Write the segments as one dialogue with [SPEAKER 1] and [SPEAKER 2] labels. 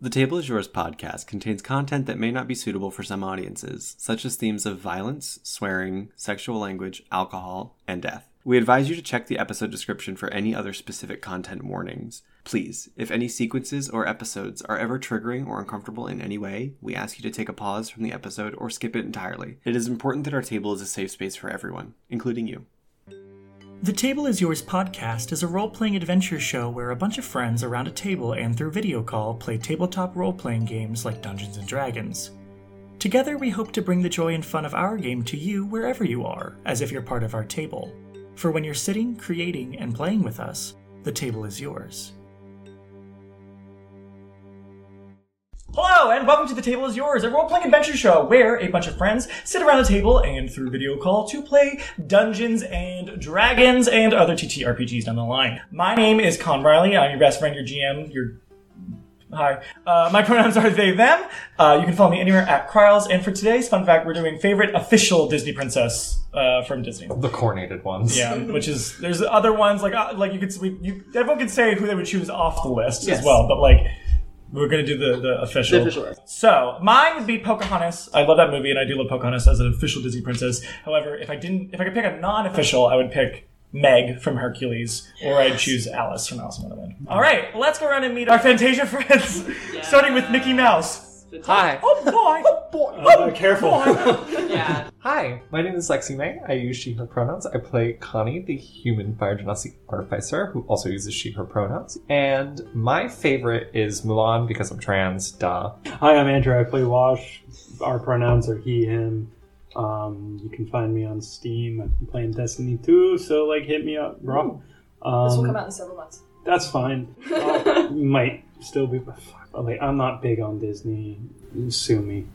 [SPEAKER 1] The Table is Yours podcast contains content that may not be suitable for some audiences, such as themes of violence, swearing, sexual language, alcohol, and death. We advise you to check the episode description for any other specific content warnings. Please, if any sequences or episodes are ever triggering or uncomfortable in any way, we ask you to take a pause from the episode or skip it entirely. It is important that our table is a safe space for everyone, including you.
[SPEAKER 2] The Table is Yours podcast is a role playing adventure show where a bunch of friends around a table and through video call play tabletop role playing games like Dungeons and Dragons. Together, we hope to bring the joy and fun of our game to you wherever you are, as if you're part of our table. For when you're sitting, creating, and playing with us, the table is yours. Hello, and welcome to The Table is Yours, a role playing adventure show where a bunch of friends sit around a table and through video call to play Dungeons and Dragons and other TTRPGs down the line. My name is Con Riley. I'm your best friend, your GM, your. Hi. Uh, my pronouns are they, them. Uh, you can follow me anywhere at Kryles. And for today's fun fact, we're doing favorite official Disney princess uh, from Disney.
[SPEAKER 3] The coronated ones.
[SPEAKER 2] Yeah, which is there's other ones like uh, like you could we, you everyone could say who they would choose off the list as well, but like we're gonna do the the official.
[SPEAKER 4] The official.
[SPEAKER 2] So mine would be Pocahontas. I love that movie, and I do love Pocahontas as an official Disney princess. However, if I didn't, if I could pick a non-official, I would pick Meg from Hercules, or I'd choose Alice from Alice in Wonderland. All right, let's go around and meet our Fantasia friends, starting with Mickey Mouse.
[SPEAKER 3] Hi.
[SPEAKER 2] Oh boy! Oh boy! Oh,
[SPEAKER 5] careful.
[SPEAKER 4] Yeah.
[SPEAKER 3] Hi, my name is Lexi May. I use she, her pronouns. I play Connie, the human fire genasi artificer, who also uses she, her pronouns. And my favorite is Mulan because I'm trans, duh.
[SPEAKER 5] Hi, I'm Andrew. I play Wash. Our pronouns are he, him. Um, you can find me on Steam. I'm playing Destiny 2, so like hit me up, bro. Um,
[SPEAKER 4] This will come out in several months.
[SPEAKER 5] That's fine. Uh, might still be. Fuck, like, I'm not big on Disney. Sue me.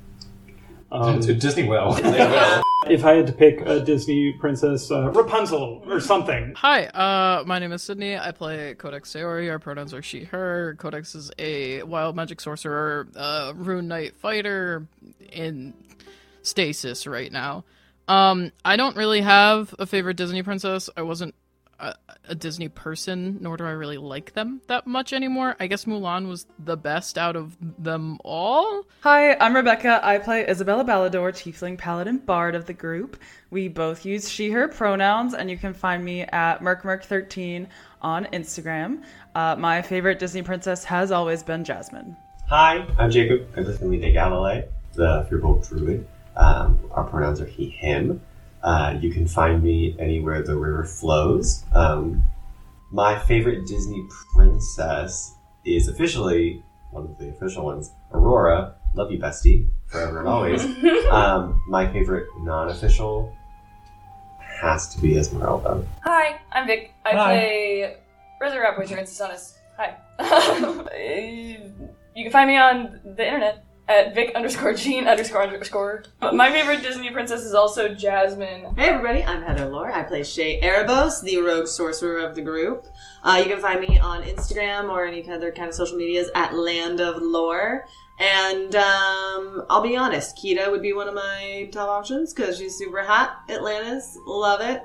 [SPEAKER 5] Um,
[SPEAKER 3] Disney will.
[SPEAKER 5] if I had to pick a Disney princess, uh, Rapunzel or something.
[SPEAKER 6] Hi, uh, my name is Sydney. I play Codex Sayori. Our pronouns are she, her. Codex is a wild magic sorcerer, uh, rune knight fighter in stasis right now. Um, I don't really have a favorite Disney princess. I wasn't a, a Disney person, nor do I really like them that much anymore. I guess Mulan was the best out of them all.
[SPEAKER 7] Hi, I'm Rebecca. I play Isabella Ballador, Tiefling Paladin Bard of the group. We both use she, her pronouns, and you can find me at MerkMerk13 on Instagram. Uh, my favorite Disney princess has always been Jasmine.
[SPEAKER 8] Hi, I'm Jacob. I'm with Lily Galilei, the Firbolt Druid. Um, our pronouns are he, him. Uh, you can find me anywhere the river flows. Um, my favorite Disney princess is officially one of the official ones, Aurora. Love you, bestie, forever and always. um, my favorite non-official has to be Esmeralda.
[SPEAKER 4] Hi, I'm Vic. I
[SPEAKER 2] Hi.
[SPEAKER 4] play Rosa Rapwitcher in Sasanis. Hi. you can find me on the internet at Vic underscore Jean underscore underscore. But my favorite Disney princess is also Jasmine.
[SPEAKER 9] Hey everybody, I'm Heather Lore. I play Shay Erebos, the rogue sorcerer of the group. Uh, you can find me on Instagram or any other kind of social medias at Land of Lore. And um, I'll be honest, Kida would be one of my top options because she's super hot. Atlantis, love it.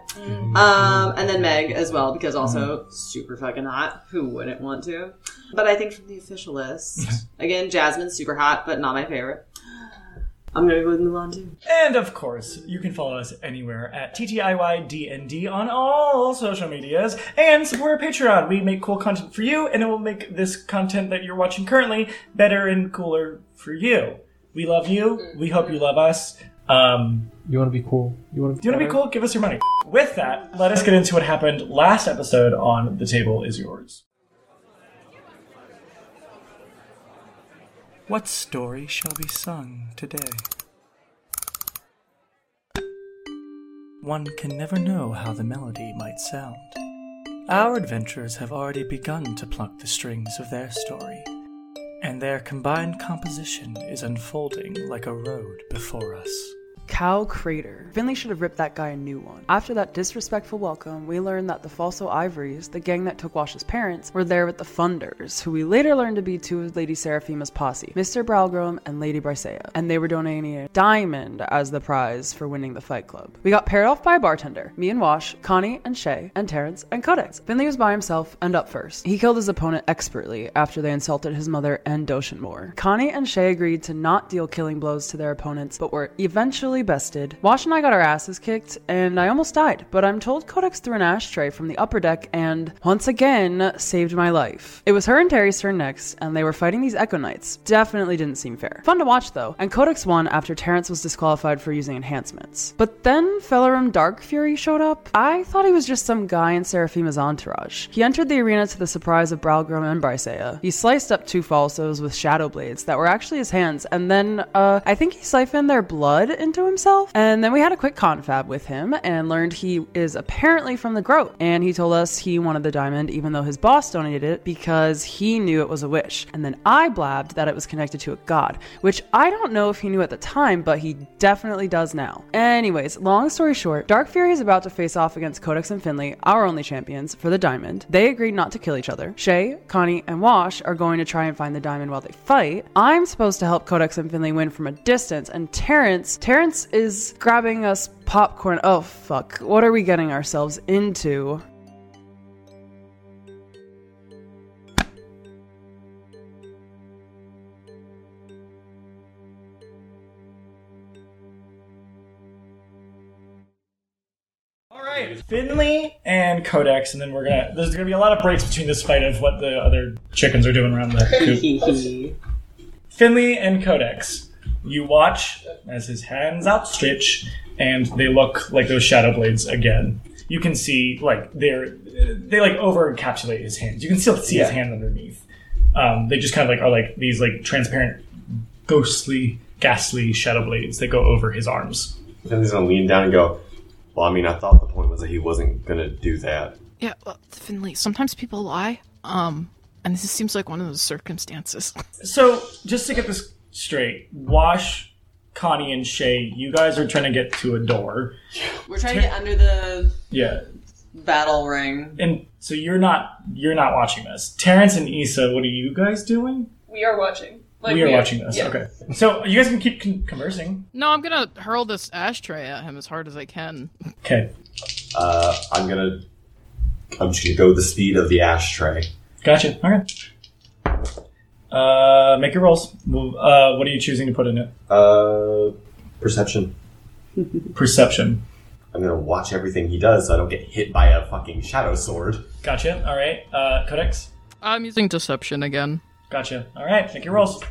[SPEAKER 9] Um, and then Meg as well because also super fucking hot. Who wouldn't want to? But I think from the official list, again, Jasmine's super hot, but not my favorite. I'm gonna go with Mulan too.
[SPEAKER 2] And of course, you can follow us anywhere at TTIYDND on all social medias and support our Patreon. We make cool content for you, and it will make this content that you're watching currently better and cooler for you. We love you. We hope you love us. Um,
[SPEAKER 3] You want to be cool? You want to?
[SPEAKER 2] do you want to be cool? Give us your money. With that, let us get into what happened last episode on The Table Is Yours. What story shall be sung today? One can never know how the melody might sound. Our adventurers have already begun to pluck the strings of their story, and their combined composition is unfolding like a road before us.
[SPEAKER 7] Cow Crater. Finley should have ripped that guy a new one. After that disrespectful welcome, we learned that the Falso Ivories, the gang that took Wash's parents, were there with the Funders, who we later learned to be two of Lady Seraphima's posse, Mr. Bralgrom and Lady Brisea, and they were donating a diamond as the prize for winning the fight club. We got paired off by a bartender, me and Wash, Connie and Shay, and Terrence and Codex. Finley was by himself and up first. He killed his opponent expertly after they insulted his mother and Doshinmore. Connie and Shay agreed to not deal killing blows to their opponents, but were eventually bested. Wash and I got our asses kicked, and I almost died, but I'm told Codex threw an ashtray from the upper deck and, once again, saved my life. It was her and Terry's turn next, and they were fighting these Echo Knights. Definitely didn't seem fair. Fun to watch though, and Codex won after Terrence was disqualified for using enhancements. But then Felarum Dark Fury showed up. I thought he was just some guy in Seraphima's entourage. He entered the arena to the surprise of Bralgrim and Brisea. He sliced up two falsos with shadow blades that were actually his hands, and then uh, I think he siphoned their blood into himself. And then we had a quick confab with him and learned he is apparently from the Groat. And he told us he wanted the diamond even though his boss donated it because he knew it was a wish. And then I blabbed that it was connected to a god, which I don't know if he knew at the time, but he definitely does now. Anyways, long story short, Dark Fury is about to face off against Codex and Finley, our only champions, for the diamond. They agreed not to kill each other. Shay, Connie, and Wash are going to try and find the diamond while they fight. I'm supposed to help Codex and Finley win from a distance, and Terrence, Terrence is grabbing us popcorn. Oh fuck, what are we getting ourselves into?
[SPEAKER 2] All right, Finley and Codex, and then we're gonna. There's gonna be a lot of breaks between this fight of what the other chickens are doing around the coop. Finley and Codex. You watch as his hands outstretch, and they look like those shadow blades again. You can see like they're they like over encapsulate his hands. You can still see his
[SPEAKER 8] Yeah.
[SPEAKER 2] hand underneath. Um, they just kind of like are like these like transparent, ghostly, ghastly shadow blades that go over his arms.
[SPEAKER 8] And he's gonna lean down and go, Well, I mean, I thought the point was that he wasn't gonna do that.
[SPEAKER 6] Yeah, well, Finley, sometimes people lie. Um, and this seems like one of those circumstances.
[SPEAKER 2] So, just to get this straight, Wash, Connie, and Shay, you guys are trying to get to a door.
[SPEAKER 9] We're trying to get under the
[SPEAKER 2] Yeah.
[SPEAKER 9] battle ring.
[SPEAKER 2] And so you're not you're not watching this. Terrence and Issa, what are you guys doing?
[SPEAKER 4] We are watching. Like,
[SPEAKER 2] we are watching this.
[SPEAKER 4] yeah.
[SPEAKER 2] Okay. So you guys can keep con- conversing.
[SPEAKER 6] no, I'm gonna hurl this ashtray at him as hard as I can.
[SPEAKER 2] Okay.
[SPEAKER 8] Uh, I'm gonna. I'm just gonna go the speed of the ashtray.
[SPEAKER 2] Gotcha. Okay. Uh, make your rolls. Uh, what are you choosing to put in it?
[SPEAKER 8] Uh, perception.
[SPEAKER 2] Perception.
[SPEAKER 8] I'm gonna watch everything he does so I don't get hit by a fucking shadow sword.
[SPEAKER 2] Gotcha. All right. Uh, Codex.
[SPEAKER 6] I'm using deception again.
[SPEAKER 2] Gotcha. All right. Make your rolls.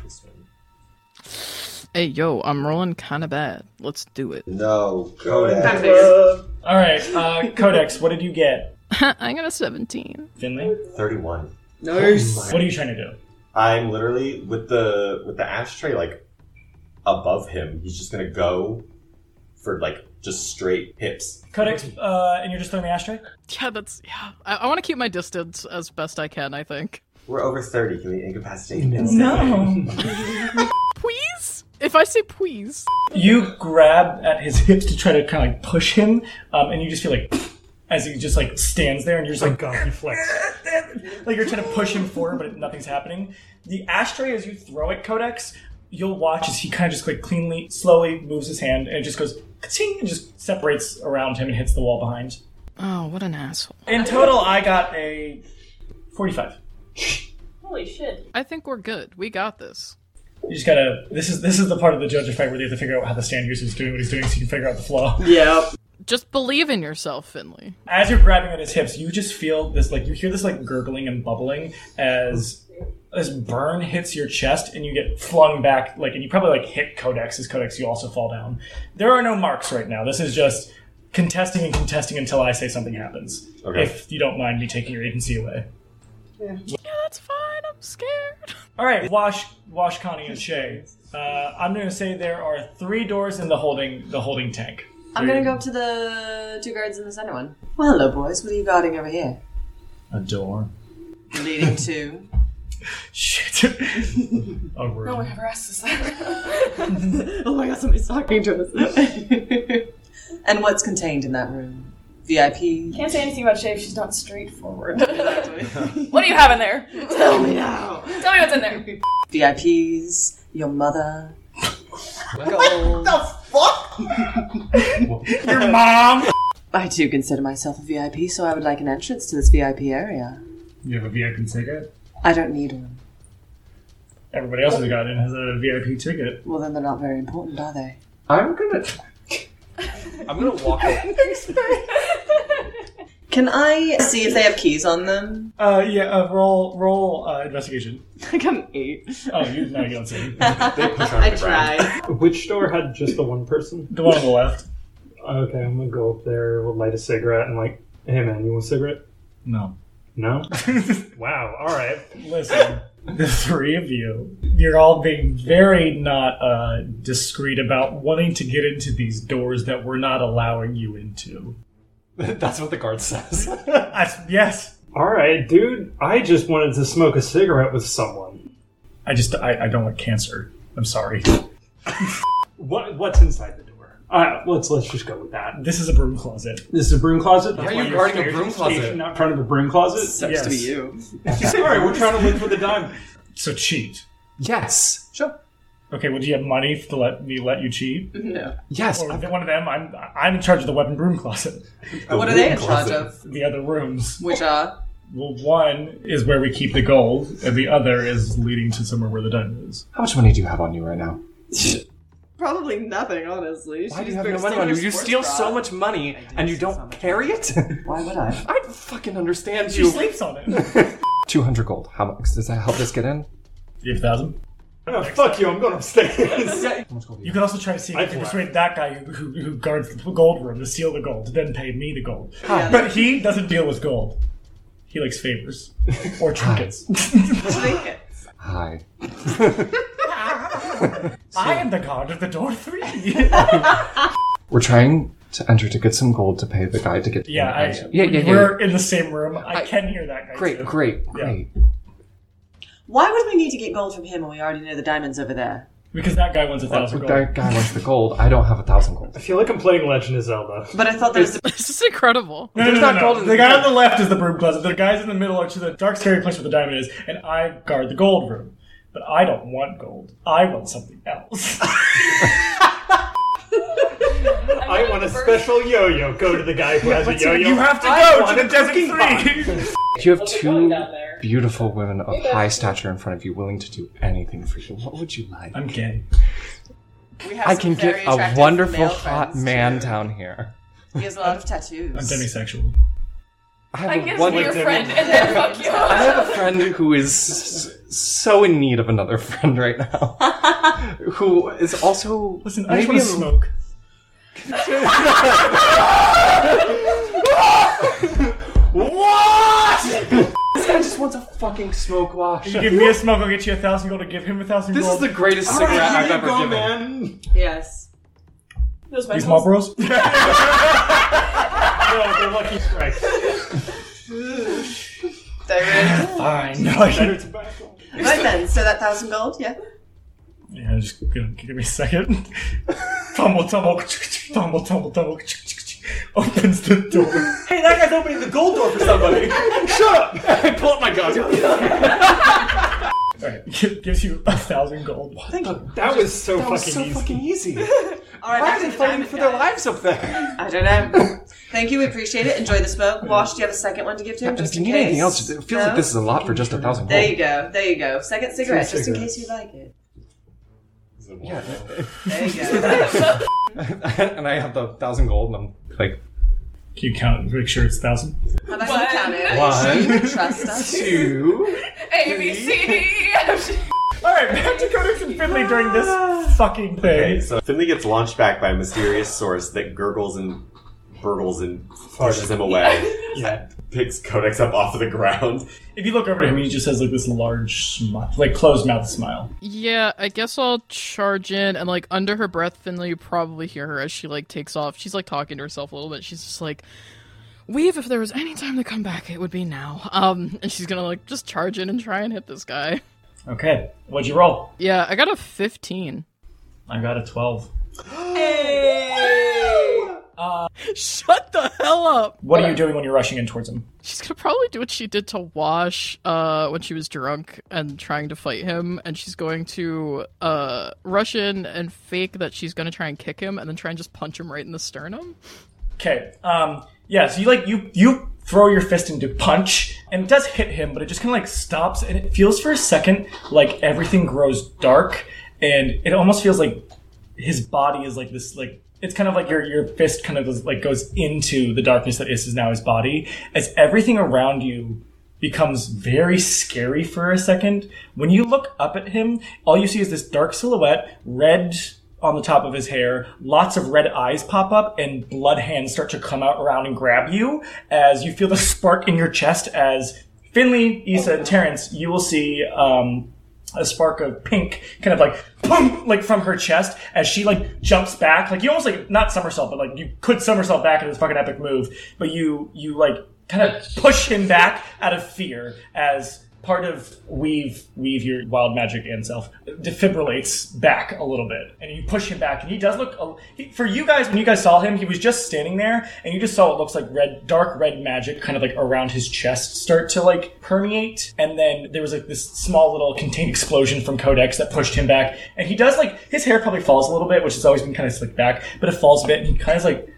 [SPEAKER 6] Hey, yo, I'm rolling kind of bad. Let's do it.
[SPEAKER 8] No, go
[SPEAKER 9] Kind of
[SPEAKER 8] ahead.
[SPEAKER 9] figured.
[SPEAKER 2] All right. Uh, Codex. What did you get?
[SPEAKER 6] I got a 17.
[SPEAKER 2] Finley.
[SPEAKER 8] Thirty-one.
[SPEAKER 9] Nice.
[SPEAKER 2] What are you trying to do?
[SPEAKER 8] I'm literally with the with the ashtray like above him. He's just gonna go for like just straight hips.
[SPEAKER 2] Codex. Uh, and you're just throwing the ashtray.
[SPEAKER 6] Yeah, that's. Yeah. I, I want to keep my distance as best I can, I think.
[SPEAKER 8] We're over thirty. Can we incapacitate him?
[SPEAKER 2] No.
[SPEAKER 6] Please? If I say please.
[SPEAKER 2] you grab at his hips to try to kind of like push him, um, and you just feel like as he just like stands there, and you're just like, oh,
[SPEAKER 5] God, he flexed.
[SPEAKER 2] like you're trying to push him forward, but nothing's happening. The ashtray, as you throw it, Codex, you'll watch as he kind of just like cleanly, slowly moves his hand, and it just goes ka-ching, and just separates around him and hits the wall behind.
[SPEAKER 6] Oh, what an asshole.
[SPEAKER 2] In total, I got a forty-five.
[SPEAKER 4] Holy shit.
[SPEAKER 6] I think we're good. We got this.
[SPEAKER 2] You just gotta. This is this is the part of the judge fight where they have to figure out how the stand user is doing what he's doing, so you can figure out the flaw.
[SPEAKER 9] Yep.
[SPEAKER 6] Just believe in yourself, Finley.
[SPEAKER 2] as you're grabbing at his hips, you just feel this like you hear this like gurgling and bubbling as this burn hits your chest and you get flung back like and you probably like hit Codex as Codex you also fall down. There are no marks right now. This is just contesting and contesting until I say something happens.
[SPEAKER 8] Okay.
[SPEAKER 2] If you don't mind me taking your agency away.
[SPEAKER 6] Yeah, that's fine. I'm scared.
[SPEAKER 2] All right, Wash, Wash, Connie, and Shay. Uh, I'm going to say there are three doors in the holding the holding tank.
[SPEAKER 9] I'm gonna go up to the two guards in the center one. Well, hello, boys. What are you guarding over here?
[SPEAKER 2] A door.
[SPEAKER 9] Leading to.
[SPEAKER 2] Shit. oh, rude.
[SPEAKER 4] No one ever asks us that.
[SPEAKER 9] oh my god, somebody's talking to us. and what's contained in that room? VIP.
[SPEAKER 4] Can't say anything about Shay if she's not straightforward. what do you have in there?
[SPEAKER 9] Tell me now.
[SPEAKER 4] Tell me what's in there.
[SPEAKER 9] VIPs, your mother. Gold.
[SPEAKER 2] Your mom!
[SPEAKER 9] I do consider myself a VIP, so I would like an entrance to this VIP area.
[SPEAKER 2] You have a VIP ticket?
[SPEAKER 9] I don't need one.
[SPEAKER 2] Everybody else who's got in has a VIP ticket.
[SPEAKER 9] Well, then they're not very important, are they?
[SPEAKER 3] I'm gonna. I'm gonna walk. Away.
[SPEAKER 9] Can I see if they have keys on them?
[SPEAKER 2] Uh, yeah, uh, roll, roll, uh, investigation.
[SPEAKER 9] I got an eight.
[SPEAKER 2] Oh, you, no, you don't see.
[SPEAKER 8] They push on
[SPEAKER 9] I
[SPEAKER 8] the ground.
[SPEAKER 9] tried.
[SPEAKER 5] Which door had just the one person?
[SPEAKER 2] The one on the left.
[SPEAKER 5] Okay, I'm gonna go up there, we'll light a cigarette, and like, hey man, you want a cigarette?
[SPEAKER 2] No.
[SPEAKER 5] No. wow. All right.
[SPEAKER 2] Listen, the three of you, you're all being very not uh, discreet about wanting to get into these doors that we're not allowing you into.
[SPEAKER 3] That's what the guard says.
[SPEAKER 2] That's, yes.
[SPEAKER 5] All right, dude. I just wanted to smoke a cigarette with someone.
[SPEAKER 2] I just, I, I don't want cancer. I'm sorry.
[SPEAKER 5] What? What's inside the door? Uh, let's let's just go with that.
[SPEAKER 2] This is a broom closet.
[SPEAKER 5] This is a broom closet.
[SPEAKER 3] Why are
[SPEAKER 5] That's
[SPEAKER 3] you
[SPEAKER 5] your
[SPEAKER 3] guarding a broom closet?
[SPEAKER 5] stationed out in front of a broom closet.
[SPEAKER 9] Sucks
[SPEAKER 2] Yes.
[SPEAKER 9] to be you.
[SPEAKER 5] All right, we're trying to look for the diamond.
[SPEAKER 2] So cheat.
[SPEAKER 3] yes. Sure.
[SPEAKER 2] Okay, would you have money to let me let you cheat?
[SPEAKER 9] No.
[SPEAKER 3] Yes.
[SPEAKER 2] Or one of them? I'm I'm in charge of the weapon broom closet.
[SPEAKER 9] Uh, what are they in charge of?
[SPEAKER 2] The other rooms.
[SPEAKER 9] Which are?
[SPEAKER 2] Well, one is where we keep the gold, and the other is leading to somewhere where the diamond is.
[SPEAKER 3] How much money do you have on you right now?
[SPEAKER 9] Probably nothing, honestly.
[SPEAKER 3] Why do you have no money on you? You steal so much money and you don't carry it?
[SPEAKER 9] Why would I?
[SPEAKER 3] I fucking understand
[SPEAKER 2] She
[SPEAKER 3] you.
[SPEAKER 2] sleeps on it.
[SPEAKER 3] 200 gold. How much? Does that help us get in?
[SPEAKER 2] You have a thousand.
[SPEAKER 5] Oh, fuck you! I'm going upstairs.
[SPEAKER 3] How much
[SPEAKER 2] You
[SPEAKER 3] you
[SPEAKER 2] can also try to see if
[SPEAKER 5] I
[SPEAKER 2] you can persuade that guy who, who, who guards the gold room to steal the gold, to then pay me the gold.
[SPEAKER 9] Yeah.
[SPEAKER 2] But he doesn't deal with gold. He likes favors or trinkets.
[SPEAKER 9] Trinkets.
[SPEAKER 3] Hi.
[SPEAKER 2] I am the guard of the door three.
[SPEAKER 3] We're trying to enter to get some gold to pay the guy to get
[SPEAKER 2] yeah, I,
[SPEAKER 3] yeah, yeah, yeah.
[SPEAKER 2] we're in the same room. I,
[SPEAKER 3] I-
[SPEAKER 2] can hear that guy.
[SPEAKER 3] Great,
[SPEAKER 2] too.
[SPEAKER 3] great,
[SPEAKER 2] Yeah.
[SPEAKER 3] Great.
[SPEAKER 9] Why would we need to get gold from him when we already know the diamond's over there?
[SPEAKER 2] Because that guy wants a
[SPEAKER 3] Well,
[SPEAKER 2] thousand gold.
[SPEAKER 3] that guy wants the gold. I don't have a thousand gold.
[SPEAKER 5] I feel like I'm playing Legend of Zelda.
[SPEAKER 9] But I thought there was.
[SPEAKER 6] This is incredible.
[SPEAKER 2] No, no,
[SPEAKER 3] There's
[SPEAKER 2] no,
[SPEAKER 3] not
[SPEAKER 2] no.
[SPEAKER 3] gold in
[SPEAKER 2] The
[SPEAKER 3] the
[SPEAKER 2] guy on the left is the broom closet. The guys in the middle are to the dark, scary place where the diamond is, and I guard the gold room. But I don't want gold. I want something else.
[SPEAKER 5] I want a special yo-yo. Go to the guy who has a yo-yo.
[SPEAKER 2] you have to go to the desert
[SPEAKER 5] cooking pot.
[SPEAKER 2] three.
[SPEAKER 3] You have two beautiful women of high stature in front of you willing to do anything for you. What would you like?
[SPEAKER 2] I'm gay.
[SPEAKER 9] We have
[SPEAKER 3] I
[SPEAKER 9] some
[SPEAKER 3] can
[SPEAKER 9] very
[SPEAKER 3] get a
[SPEAKER 9] attractive
[SPEAKER 3] wonderful
[SPEAKER 9] male
[SPEAKER 3] hot
[SPEAKER 9] friends,
[SPEAKER 3] man
[SPEAKER 9] too.
[SPEAKER 3] down here.
[SPEAKER 9] He has a lot of tattoos.
[SPEAKER 2] I'm demisexual.
[SPEAKER 3] I have
[SPEAKER 4] I
[SPEAKER 3] a
[SPEAKER 4] guess
[SPEAKER 3] one-
[SPEAKER 4] be your friend and then fuck you.
[SPEAKER 3] I have a friend who is s- so in need of another friend right now. who is also
[SPEAKER 2] Listen, I just want to
[SPEAKER 3] in-
[SPEAKER 2] smoke.
[SPEAKER 3] What? this guy just wants a fucking smoke wash.
[SPEAKER 2] You give me a smoke, I'll get you a thousand gold. To give him a thousand
[SPEAKER 3] This is
[SPEAKER 2] gold.
[SPEAKER 3] the greatest cigarette I've ever
[SPEAKER 5] go,
[SPEAKER 3] given.
[SPEAKER 5] man.
[SPEAKER 9] Yes.
[SPEAKER 4] Those
[SPEAKER 2] These
[SPEAKER 4] mentals.
[SPEAKER 2] Marlboros.
[SPEAKER 5] No, they're lucky strikes.
[SPEAKER 9] Diamond.
[SPEAKER 2] Fine.
[SPEAKER 5] Better tobacco.
[SPEAKER 9] right then, so that thousand gold, yeah.
[SPEAKER 2] Yeah, just give, give me a second. tumble, tumble, tumble, tumble, tumble. Opens the door.
[SPEAKER 8] Hey, that guy's opening the gold door for somebody.
[SPEAKER 3] Shut up! I pull up my gun.
[SPEAKER 2] Alright, gives you a thousand gold.
[SPEAKER 5] That was so
[SPEAKER 3] That was
[SPEAKER 5] fucking
[SPEAKER 3] so
[SPEAKER 5] easy.
[SPEAKER 3] fucking easy.
[SPEAKER 9] All right,
[SPEAKER 3] Why
[SPEAKER 9] back
[SPEAKER 3] are
[SPEAKER 9] to
[SPEAKER 3] they
[SPEAKER 9] the
[SPEAKER 3] fighting
[SPEAKER 9] diamond
[SPEAKER 3] for their
[SPEAKER 9] guy.
[SPEAKER 3] lives up there?
[SPEAKER 9] I don't know. Thank you, we appreciate it. Enjoy the smoke. Wash, do you have a second one to give to him?
[SPEAKER 3] And
[SPEAKER 9] Just
[SPEAKER 3] if you
[SPEAKER 9] in
[SPEAKER 3] need anything else, it feels
[SPEAKER 9] No?
[SPEAKER 3] like this is a lot for just a thousand
[SPEAKER 9] There
[SPEAKER 3] gold.
[SPEAKER 9] you go. There you go. Second cigarette, just in case you like it.
[SPEAKER 3] Yeah.
[SPEAKER 9] There you go.
[SPEAKER 3] and I have the thousand gold, and I'm like,
[SPEAKER 2] Can you count and make sure it's a thousand?
[SPEAKER 9] How about
[SPEAKER 4] One.
[SPEAKER 9] you count it? Are you can trust us?
[SPEAKER 3] two.
[SPEAKER 4] A B C D E F.
[SPEAKER 2] Alright, back to Codex and Finley during this fucking thing.
[SPEAKER 8] Okay,
[SPEAKER 2] thing.
[SPEAKER 8] so Finley gets launched back by a mysterious source that gurgles and burgles and pushes him away.
[SPEAKER 5] Yeah.
[SPEAKER 8] Picks Codex up off of the ground.
[SPEAKER 2] If you look over him, he just has like this large smile, like closed mouth smile.
[SPEAKER 6] Yeah, I guess I'll charge in and like under her breath, Finley, you probably hear her as she like takes off. She's like talking to herself a little bit. She's just like, Weave, if there was any time to come back, it would be now. Um, and she's gonna like just charge in and try and hit this guy.
[SPEAKER 2] Okay, what'd you roll?
[SPEAKER 6] Yeah, I got a 15.
[SPEAKER 2] I got a 12.
[SPEAKER 6] Shut the hell up!
[SPEAKER 2] What are you doing when you're rushing in towards him?
[SPEAKER 6] She's gonna probably do what she did to Wash uh, when she was drunk and trying to fight him, and she's going to uh, rush in and fake that she's gonna try and kick him, and then try and just punch him right in the sternum.
[SPEAKER 2] Okay. Um. Yeah. So you like you you throw your fist into punch, and it does hit him, but it just kind of like stops, and it feels for a second like everything grows dark, and it almost feels like his body is like this like. It's kind of like your, your fist kind of goes, like goes into the darkness that is, now his body as everything around you becomes very scary for a second. When you look up at him, all you see is this dark silhouette, red on the top of his hair, lots of red eyes pop up, and blood hands start to come out around and grab you as you feel the spark in your chest as Finley, Issa, and Terrence, you will see um, a spark of pink kind of like boom like from her chest as she like jumps back. Like you almost like not somersault but like you could somersault back in this fucking epic move but you you like kind of push him back out of fear as part of weave weave your wild magic and self defibrillates back a little bit. And you push him back and he does look he, for you guys when you guys saw him he was just standing there and you just saw what looks like red dark red magic kind of like around his chest start to like permeate. And then there was like this small little contained explosion from codex that pushed him back. And he does like his hair probably falls a little bit which has always been kind of slicked back but it falls a bit and he kind of like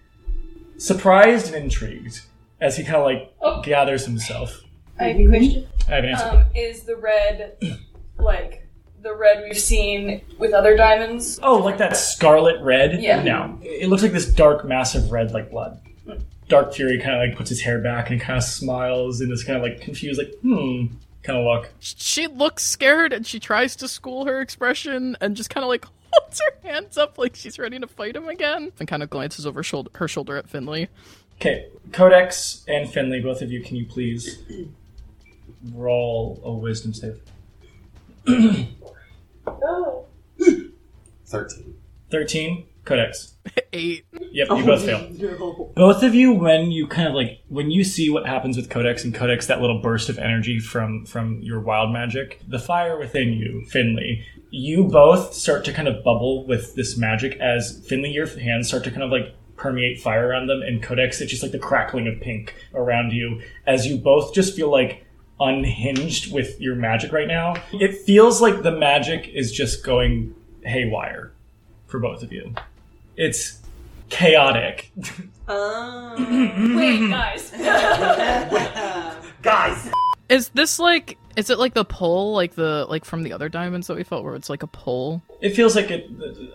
[SPEAKER 2] surprised and intrigued as he kind of like oh. gathers himself
[SPEAKER 4] I have a question.
[SPEAKER 2] i have an answer
[SPEAKER 4] Um, is the red like the red we've seen with other diamonds?
[SPEAKER 2] Oh, like that scarlet red?
[SPEAKER 4] Yeah.
[SPEAKER 2] No. It looks like this dark, massive red like blood. Dark Fury kind of like puts his hair back and kind of smiles in this kind of like confused, like, hmm, kind of look.
[SPEAKER 6] She looks scared and she tries to school her expression and just kind of like holds her hands up like she's ready to fight him again and kind of glances over shoulder- her shoulder at Finley.
[SPEAKER 2] Okay, Codex and Finley, both of you, can you please roll a wisdom save?
[SPEAKER 8] 13.
[SPEAKER 2] 13? Codex.
[SPEAKER 6] Eight.
[SPEAKER 2] Yep, you both fail. Both of you, when you kind of like when you see what happens with Codex and Codex, that little burst of energy from from your wild magic, the fire within you, Finley, you both start to kind of bubble with this magic as Finley, your hands start to kind of like permeate fire around them, and Codex, it's just like the crackling of pink around you as you both just feel like unhinged with your magic right now. It feels like the magic is just going haywire for both of you. It's chaotic.
[SPEAKER 9] Um,
[SPEAKER 4] Wait, guys.
[SPEAKER 2] Guys!
[SPEAKER 6] Is this like is it like the pull like the like from the other diamonds that we felt where it's like a pull?
[SPEAKER 2] It feels like it.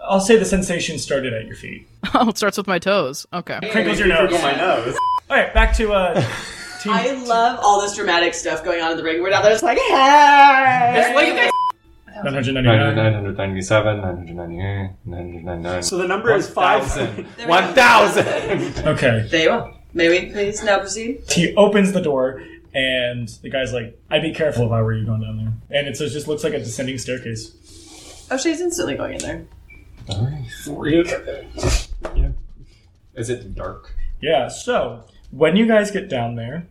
[SPEAKER 2] I'll say the sensation started at your feet.
[SPEAKER 6] Oh, it starts with my toes. Okay.
[SPEAKER 2] Crinkles your nose.
[SPEAKER 8] My nose.
[SPEAKER 2] All right, back to uh. Team,
[SPEAKER 9] I love all this dramatic stuff going on in the ring. We're down there just like, hey!
[SPEAKER 2] 999.
[SPEAKER 3] 997, 998, 999.
[SPEAKER 5] So the number is five.
[SPEAKER 3] 1,000.
[SPEAKER 9] There we go.
[SPEAKER 3] 1,000!
[SPEAKER 2] Okay.
[SPEAKER 9] There you go. May we please now proceed?
[SPEAKER 2] He opens the door, and the guy's like, "I'd be careful if I were you going down there." And it so it just looks like a descending staircase.
[SPEAKER 9] Oh, she's instantly going in there.
[SPEAKER 3] Is it dark?
[SPEAKER 2] Yeah. So when you guys get down there,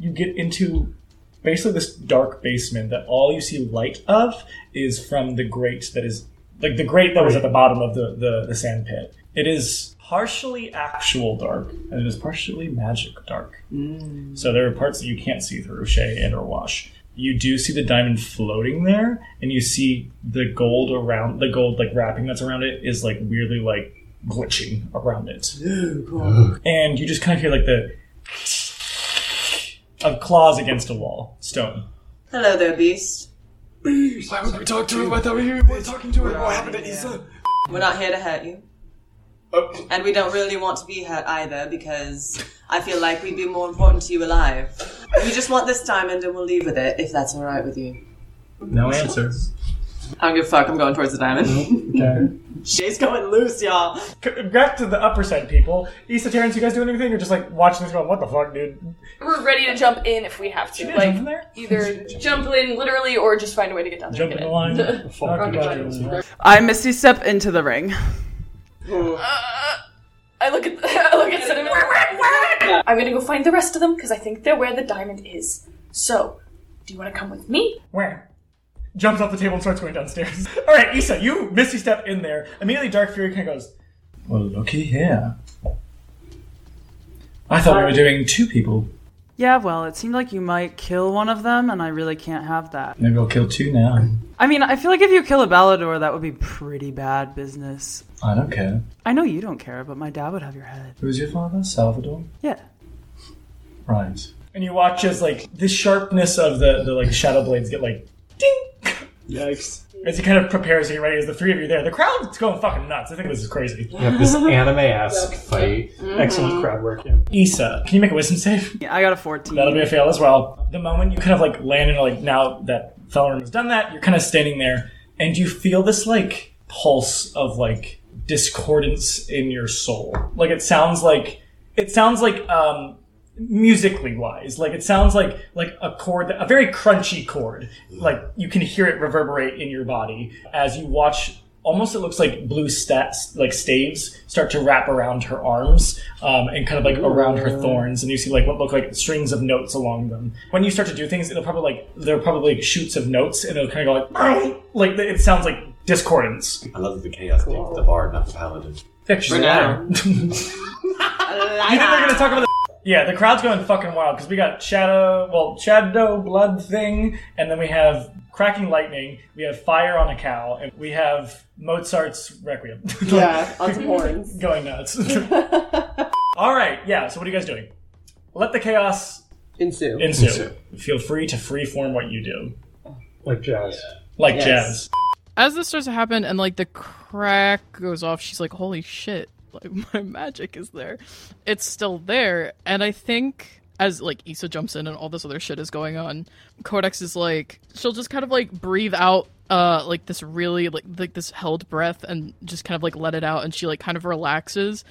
[SPEAKER 2] you get into basically this dark basement that all you see light of is from the grate that is like the grate that was at the bottom of the, the, the sand pit. It is partially actual dark and it is partially magic dark. Mm. So there are parts that you can't see through Shay and or Wash. You do see the diamond floating there, and you see the gold around the gold like wrapping that's around it is like weirdly like glitching around it. And you just kind of hear like the of claws against a wall, stone.
[SPEAKER 9] Hello there, beast.
[SPEAKER 3] Why would we talk to him? I thought we were talking to him. What happened to Issa?
[SPEAKER 9] We're not here to hurt you. Oh. And we don't really want to be hurt either because I feel like we'd be more important to you alive. We just want this diamond and we'll leave with it if that's alright with you.
[SPEAKER 2] No answer.
[SPEAKER 9] I don't give a fuck, I'm going towards the diamond.
[SPEAKER 2] Okay.
[SPEAKER 9] She's going loose, y'all.
[SPEAKER 2] C- Back to the upper side, people. Issa, Terrence, you guys doing anything? You're just like watching this going, what the fuck, dude?
[SPEAKER 4] We're ready to jump in if we have to.
[SPEAKER 2] Should
[SPEAKER 4] like
[SPEAKER 2] jump in there?
[SPEAKER 4] either jump in literally or just find a way to get down there.
[SPEAKER 2] Jump in
[SPEAKER 4] and
[SPEAKER 2] the line.
[SPEAKER 4] get
[SPEAKER 2] Fuck,
[SPEAKER 4] Okay.
[SPEAKER 2] you.
[SPEAKER 7] I misty step into the ring.
[SPEAKER 4] Uh, I look at I look at Cinnamon. I'm gonna go find the rest of them because I think they're where the diamond is. So, do you want to come with me?
[SPEAKER 2] Where? Jumps off the table and starts going downstairs. All right, Issa, you misty step in there. Immediately, Dark Fury kind of goes, Well, looky here. I thought we were doing two people.
[SPEAKER 7] Yeah, well, it seemed like you might kill one of them, and I really can't have that.
[SPEAKER 2] Maybe I'll kill two now.
[SPEAKER 7] I mean, I feel like if you kill a Balador, that would be pretty bad business.
[SPEAKER 2] I don't care.
[SPEAKER 7] I know you don't care, but my dad would have your head.
[SPEAKER 2] Who's your father? Salvador?
[SPEAKER 7] Yeah.
[SPEAKER 2] Right. And you watch as, like, the sharpness of the, the like, shadow blades get, like, ding!
[SPEAKER 5] Yikes.
[SPEAKER 2] As he kind of prepares to get ready, as the three of you there, the crowd's going fucking nuts. I think this is crazy.
[SPEAKER 3] You have this anime-esque fight.
[SPEAKER 5] Excellent crowd work. Yeah.
[SPEAKER 2] Issa, can you make a wisdom save?
[SPEAKER 7] Yeah, I got a 14.
[SPEAKER 2] That'll be a fail as well. The moment you kind of like land and like now that Felron has done that, you're kind of standing there and you feel this like pulse of like discordance in your soul. Like it sounds like it sounds like um musically wise like it sounds like like a chord a very crunchy chord. Like you can hear it reverberate in your body as you watch almost it looks like blue stats like staves start to wrap around her arms um, and kind of like around her thorns and you see like what look like strings of notes along them. When you start to do things it'll probably like there are probably like shoots of notes and it'll kind of go like like it sounds like discordance.
[SPEAKER 8] I love the chaos picked the bard, not the paladin.
[SPEAKER 2] Pictures
[SPEAKER 9] For now.
[SPEAKER 2] you think they're gonna talk about the yeah, the crowd's going fucking wild because we got shadow, well, shadow blood thing, and then we have cracking lightning, we have fire on a cow, and we have Mozart's Requiem.
[SPEAKER 9] Yeah, on some horns.
[SPEAKER 2] going nuts. All right, yeah. So what are you guys doing? Let the chaos
[SPEAKER 9] Ensue.
[SPEAKER 2] ensue. Feel free to freeform what you do,
[SPEAKER 5] Like jazz.
[SPEAKER 2] like
[SPEAKER 9] Yes.
[SPEAKER 2] jazz.
[SPEAKER 6] As this starts to happen and like the crack goes off, she's like, "Holy shit! Like my magic is there. It's still there." And I think as like Issa jumps in and all this other shit is going on, Codex is like, she'll just kind of like breathe out uh like this really like like this held breath and just kind of like let it out and she like kind of relaxes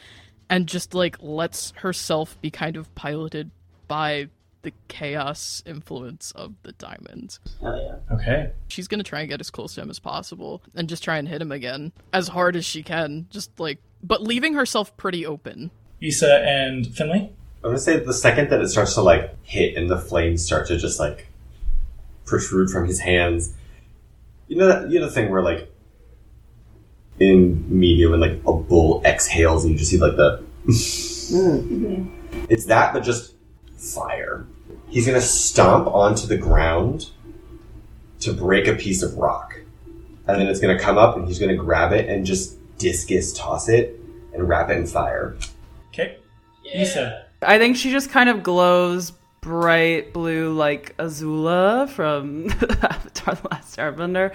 [SPEAKER 6] and just like lets herself be kind of piloted by the chaos influence of the diamond
[SPEAKER 9] Hell yeah.
[SPEAKER 2] Okay.
[SPEAKER 6] she's gonna try and get as close to him as possible and just try and hit him again as hard as she can just like but leaving herself pretty open
[SPEAKER 2] Issa and Finley.
[SPEAKER 8] I'm gonna say the second that it starts to like hit and the flames start to just like protrude from his hands. You know that you know the thing where like in media when like a bull exhales and you just see like the It's that but just fire. He's gonna stomp onto the ground to break a piece of rock. And then it's gonna come up and he's gonna grab it and just discus toss it and wrap it in fire.
[SPEAKER 2] Okay. Issa.
[SPEAKER 7] I think she just kind of glows bright blue like Azula from Avatar The Last Airbender.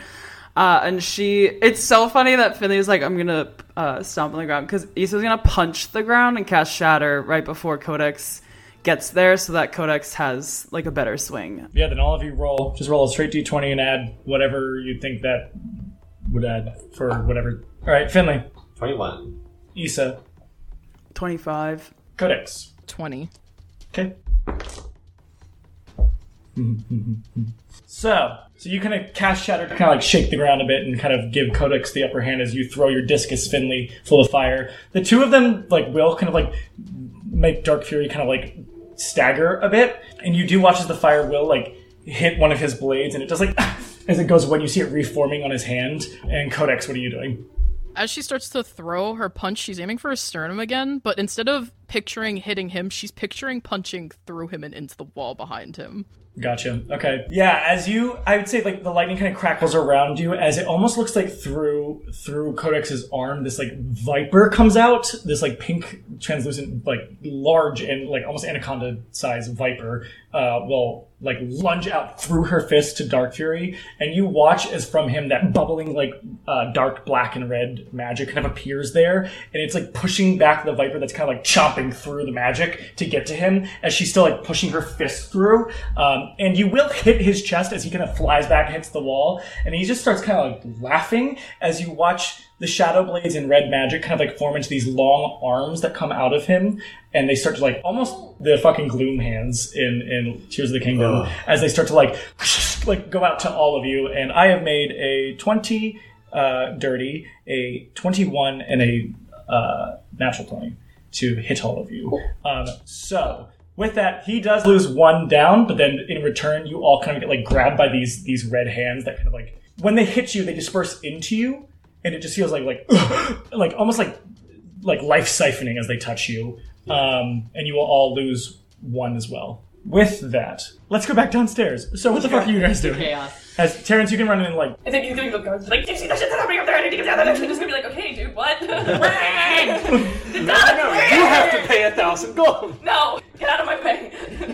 [SPEAKER 7] Uh, and she, it's so funny that Finley's like, I'm gonna uh, stomp on the ground because Issa's gonna punch the ground and cast Shatter right before Codex gets there so that Codex has like a better swing.
[SPEAKER 2] Yeah, then all of you roll. Just roll a straight d20 and add whatever you think that would add for whatever. All right, Finley,
[SPEAKER 8] Twenty one.
[SPEAKER 2] Issa,
[SPEAKER 7] 25.
[SPEAKER 2] Codex.
[SPEAKER 6] 20
[SPEAKER 2] Okay. so, so you kind of cast shatter to kind of like shake the ground a bit and kind of give Codex the upper hand as you throw your discus Finley full of fire. The two of them like will kind of like make Dark Fury kind of like stagger a bit, and you do watch as the fire will like hit one of his blades, and it does like as it goes when you see it reforming on his hand. And Codex, what are you doing?
[SPEAKER 6] As she starts to throw her punch she's aiming for his sternum again but instead of picturing hitting him she's picturing punching through him and into the wall behind him
[SPEAKER 2] Gotcha. Okay. Yeah, as you, I would say like the lightning kind of crackles around you as it almost looks like through through Codex's arm, this like viper comes out, this like pink, translucent, like large and like almost anaconda size viper, uh, will like lunge out through her fist to Dark Fury, and you watch as from him that bubbling like uh, dark black and red magic kind of appears there, and it's like pushing back the viper that's kind of like chomping through the magic to get to him as she's still like pushing her fist through. Um, and you will hit his chest as he kind of flies back hits the wall, and he just starts kind of like laughing as you watch the shadow blades and red magic kind of like form into these long arms that come out of him, and they start to like almost the fucking gloom hands in in Tears of the Kingdom as they start to like like go out to all of you. And I have made a twenty uh, dirty, a twenty-one, and a uh, natural twenty. to hit all of you. Um, so with that, he does lose one down, but then in return, you all kind of get like grabbed by these these red hands that kind of like when they hit you, they disperse into you, and it just feels like like like almost like like life siphoning as they touch you, um, and you will all lose one as well. With that, let's go back downstairs. So what the fuck are you guys doing?
[SPEAKER 9] Chaos.
[SPEAKER 2] As Terrence, you can run in and like
[SPEAKER 4] I think he's gonna go guards like, do you see that shit that's happening up there? I need to get down there. And he's just gonna be like, okay, dude, what? Run!
[SPEAKER 5] No, you have to pay a thousand gold.
[SPEAKER 4] No, get out of my way.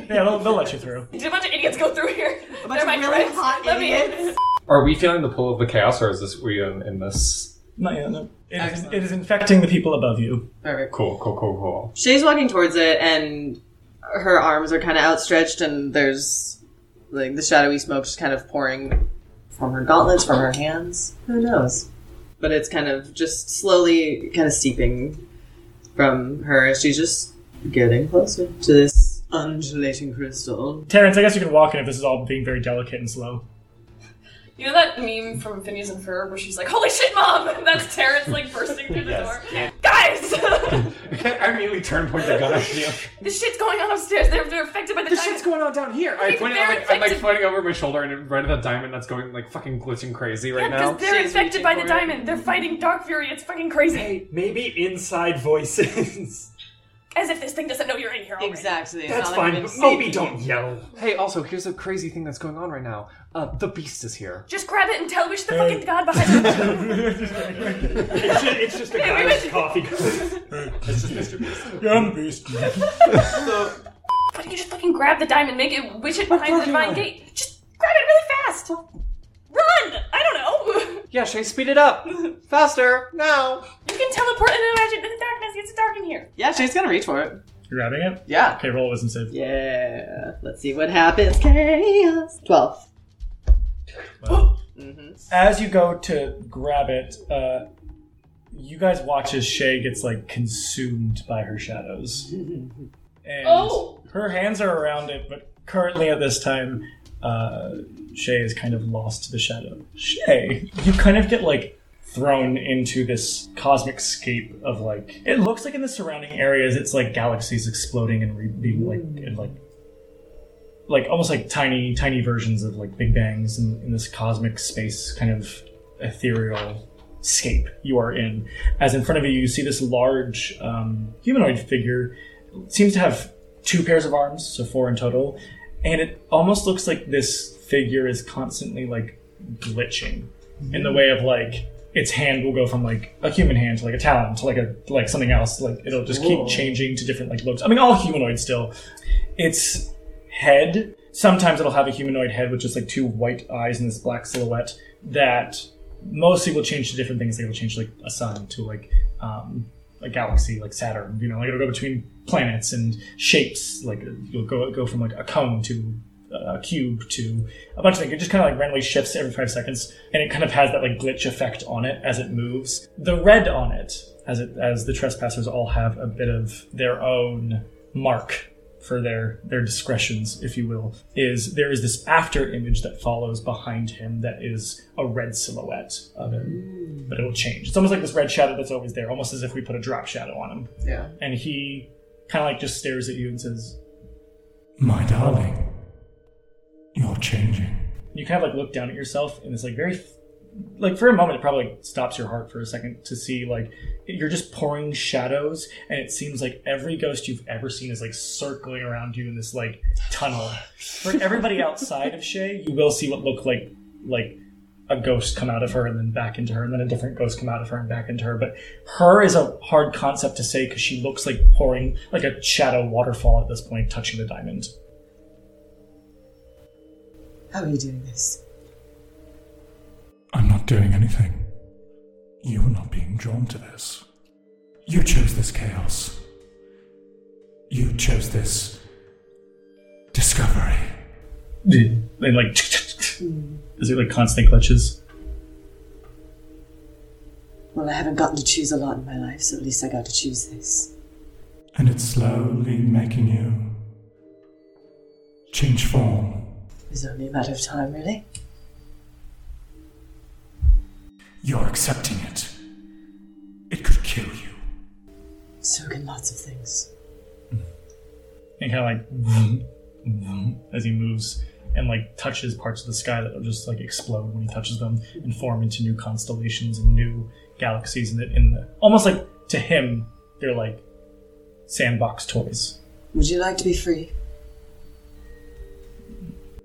[SPEAKER 2] yeah, they'll, they'll let you through.
[SPEAKER 4] Did a bunch of idiots go through here?
[SPEAKER 9] A bunch
[SPEAKER 4] They're
[SPEAKER 9] of
[SPEAKER 4] my
[SPEAKER 9] really
[SPEAKER 4] friends.
[SPEAKER 9] hot
[SPEAKER 4] Let me in.
[SPEAKER 9] idiots.
[SPEAKER 3] Are we feeling the pull of the chaos, or is this we in, in this?
[SPEAKER 2] Not yet, no. It is,
[SPEAKER 9] Excellent.
[SPEAKER 2] it is infecting the people above you.
[SPEAKER 9] Perfect.
[SPEAKER 3] Cool, cool, cool, cool.
[SPEAKER 9] Shay's walking towards it, and her arms are kind of outstretched, and there's like the shadowy smoke just kind of pouring from her gauntlets, from her hands. Who knows? But it's kind of just slowly kind of steeping from her as she's just getting closer to this undulating crystal.
[SPEAKER 2] Terrence, I guess you can walk in if this is all being very delicate and slow.
[SPEAKER 4] You know that meme from Phineas and Ferb where she's like, "Holy shit, mom!" That's Terrence like bursting through the door. Guys,
[SPEAKER 3] I immediately turn point the gun at you.
[SPEAKER 4] this shit's going on upstairs. They're, they're affected by the.
[SPEAKER 3] This
[SPEAKER 4] diamond.
[SPEAKER 3] shit's going on down here. I
[SPEAKER 4] They're
[SPEAKER 3] point out, like, I'm like
[SPEAKER 4] infected.
[SPEAKER 3] floating over my shoulder and right at the diamond that's going like fucking glitching crazy right
[SPEAKER 4] Yeah,
[SPEAKER 3] now.
[SPEAKER 4] because they're
[SPEAKER 9] She's
[SPEAKER 4] infected by the
[SPEAKER 9] reaching for it.
[SPEAKER 4] diamond. They're fighting Dark Fury. It's fucking crazy.
[SPEAKER 5] Hey, maybe inside voices.
[SPEAKER 4] As if this thing doesn't know you're in here already.
[SPEAKER 9] Exactly. It's
[SPEAKER 5] That's
[SPEAKER 9] not like
[SPEAKER 5] fine,
[SPEAKER 9] we've
[SPEAKER 5] but
[SPEAKER 9] been
[SPEAKER 5] maybe
[SPEAKER 9] sneaking.
[SPEAKER 5] don't yell.
[SPEAKER 3] Hey, also, here's a crazy thing that's going on right now. Uh, the beast is here.
[SPEAKER 4] Just grab it and tell which the
[SPEAKER 2] Hey.
[SPEAKER 4] fucking god behind it.
[SPEAKER 5] It's just, it's just a
[SPEAKER 4] Hey,
[SPEAKER 5] guy with coffee. it's just Mr. Beast.
[SPEAKER 2] Yeah, I'm the beast.
[SPEAKER 4] Why don't you just fucking grab the diamond, make it wish it behind the divine gate? Just grab it really fast.
[SPEAKER 3] Yeah, Shay, speed it up. Faster, now.
[SPEAKER 4] You can teleport and imagine in the darkness. It's dark in here.
[SPEAKER 9] Yeah, Shay's gonna reach for it.
[SPEAKER 2] You're grabbing it?
[SPEAKER 9] Yeah.
[SPEAKER 2] Okay, roll a wisdom save.
[SPEAKER 9] Yeah. Let's see what happens. Chaos. Twelve.
[SPEAKER 2] As you go to grab it, uh, you guys watch as Shay gets like consumed by her shadows. And
[SPEAKER 4] Oh.
[SPEAKER 2] her hands are around it, but currently at this time, uh, Shay is kind of lost to the shadow. Shay, you kind of get like thrown into this cosmic scape of like it looks like in the surrounding areas it's like galaxies exploding and re- being like and like like almost like tiny tiny versions of like big bangs in, in this cosmic space kind of ethereal scape you are in as in front of you you see this large um, humanoid figure It seems to have two pairs of arms so four in total and it almost looks like this figure is constantly like glitching in the way of like its hand will go from like a human hand to like a talon to like a like something else like it'll just keep changing to different like looks i mean all humanoid still its head sometimes it'll have a humanoid head with just like two white eyes and this black silhouette that mostly will change to different things. Like it'll change like a sun to like um, a galaxy like Saturn. You know, like it'll go between planets and shapes. Like you'll go go from like a cone to uh, a cube to a bunch of things. It just kind of like randomly shifts every five seconds, and it kind of has that like glitch effect on it as it moves. The red on it, as it as the trespassers all have a bit of their own mark for their their discretions, if you will, is there is this after image that follows behind him that is a red silhouette of him, but it'll change. It's almost like this red shadow that's always there, almost as if we put a drop shadow on him.
[SPEAKER 9] Yeah.
[SPEAKER 2] And he kind of like just stares at you and says,
[SPEAKER 10] My darling, you're changing.
[SPEAKER 2] you kind of like look down at yourself and it's like very like for a moment it probably like stops your heart for a second to see like you're just pouring shadows and it seems like every ghost you've ever seen is like circling around you in this like tunnel for everybody outside of shay you will see what look like like a ghost come out of her and then back into her and then a different ghost come out of her and back into her but her is a hard concept to say because she looks like pouring like a shadow waterfall at this point touching the diamond
[SPEAKER 9] How are you doing this?
[SPEAKER 10] I'm not doing anything. You are not being drawn to this. You chose this chaos. You chose this discovery.
[SPEAKER 2] and like is it like constant glitches
[SPEAKER 9] Well, I haven't gotten to choose a lot in my life, so at least I got to choose this.
[SPEAKER 10] And it's slowly making you change form.
[SPEAKER 9] It's only a matter of time, really.
[SPEAKER 10] You're accepting it. It could kill you.
[SPEAKER 9] So can lots of things.
[SPEAKER 2] and kind of like vroom, vroom, as he moves and like touches parts of the sky that will just like explode when he touches them and form into new constellations and new galaxies in the, in the almost like to him they're like sandbox toys
[SPEAKER 9] Would you like to be free?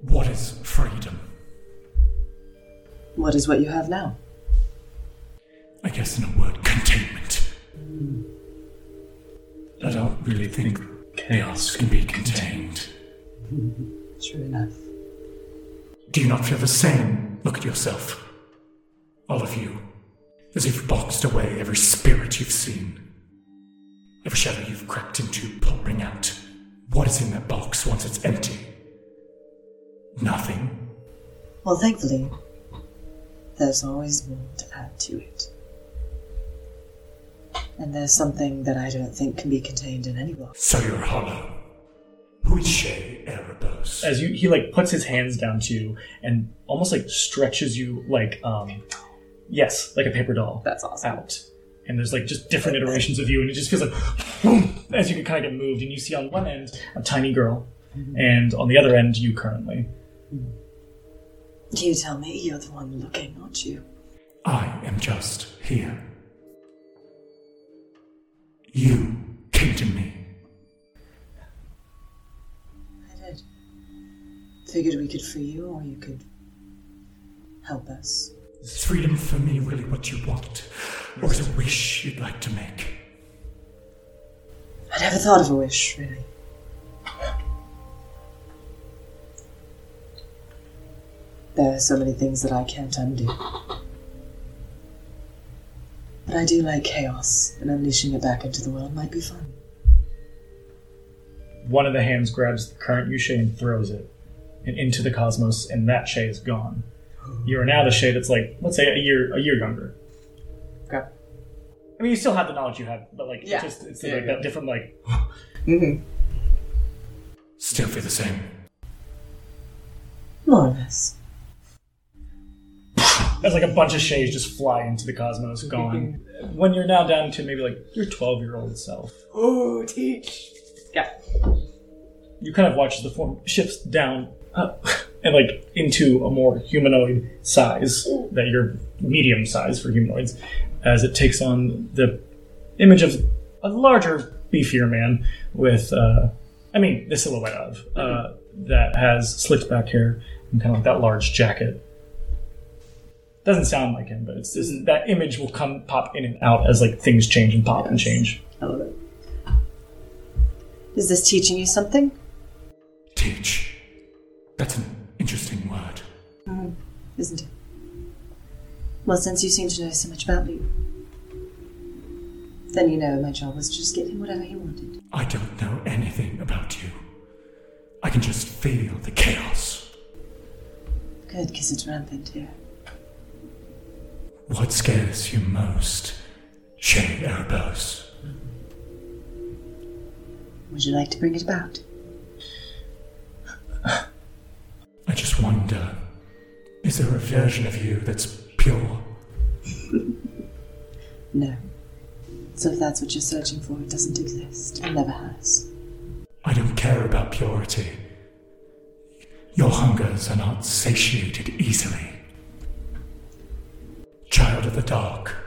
[SPEAKER 10] What is freedom?
[SPEAKER 9] What is what you have now?
[SPEAKER 10] I guess in a word, containment. I don't really think chaos can be contained.
[SPEAKER 9] True enough.
[SPEAKER 10] Do you not feel the same? Look at yourself. All of you. As if you've boxed away every spirit you've seen. Every shadow you've crept into, pouring out. What is in that box once it's empty? Nothing.
[SPEAKER 9] Well, thankfully, there's always more to add to it. And there's something that I don't think can be contained in any box.
[SPEAKER 10] So you're hollow. Who is Shay Erebos?
[SPEAKER 2] as you he like puts his hands down to you and almost like stretches you like um yes like a paper doll
[SPEAKER 9] That's awesome.
[SPEAKER 2] out and there's like just different iterations of you and it just feels like boom as you can kind of get moved and you see on one end a tiny girl and on the other end you currently
[SPEAKER 9] You tell me you're the one looking, aren't you?
[SPEAKER 10] I am just here. You came to me.
[SPEAKER 9] Figured we could free you, or you could help us.
[SPEAKER 10] Is freedom for me really what you want? Or is it a wish you'd like to make?
[SPEAKER 9] I never thought of a wish, really. There are so many things that I can't undo. But I do like chaos, and unleashing it back into the world might be fun.
[SPEAKER 2] one of the hands grabs the current you and throws it and into the cosmos and that Shay is gone you are now the Shay that's like let's say a year a year younger
[SPEAKER 9] Okay.
[SPEAKER 2] I mean you still have the knowledge you have but like
[SPEAKER 9] Yeah.
[SPEAKER 2] it's just it's
[SPEAKER 9] Yeah,
[SPEAKER 2] like
[SPEAKER 9] yeah.
[SPEAKER 2] that different like
[SPEAKER 9] Mm-hmm.
[SPEAKER 10] Still feel the same.
[SPEAKER 9] More or less.
[SPEAKER 2] as like a bunch of shays just fly into the cosmos, gone. when you're now down to maybe like your 12 year old self,
[SPEAKER 9] Oh, teach. Yeah.
[SPEAKER 2] you kind of watch the form shifts down up and like into a more humanoid size that you're medium size for humanoids as it takes on the image of a larger, beefier man with, uh, I mean, the silhouette of uh, that has slicked back hair and kind of like that large jacket. Doesn't sound like him, but it's just, that image will come pop in and out as like things change and pop and change.
[SPEAKER 9] I love it. Is this teaching you something?
[SPEAKER 10] Teach. That's an interesting word.
[SPEAKER 9] Mm, isn't it? Well, since you seem to know so much about me, then you know my job was to just give him whatever he wanted.
[SPEAKER 10] I don't know anything about you. I can just feel the chaos.
[SPEAKER 9] Good, because it's rampant here.
[SPEAKER 10] What scares you most, Shay Erebos?
[SPEAKER 9] Would you like to bring it about?
[SPEAKER 10] I just wonder is there a version of you that's pure?
[SPEAKER 9] No. So if that's what you're searching for, it doesn't exist. It never has.
[SPEAKER 10] I don't care about purity. Your hungers are not satiated easily. Child of the dark.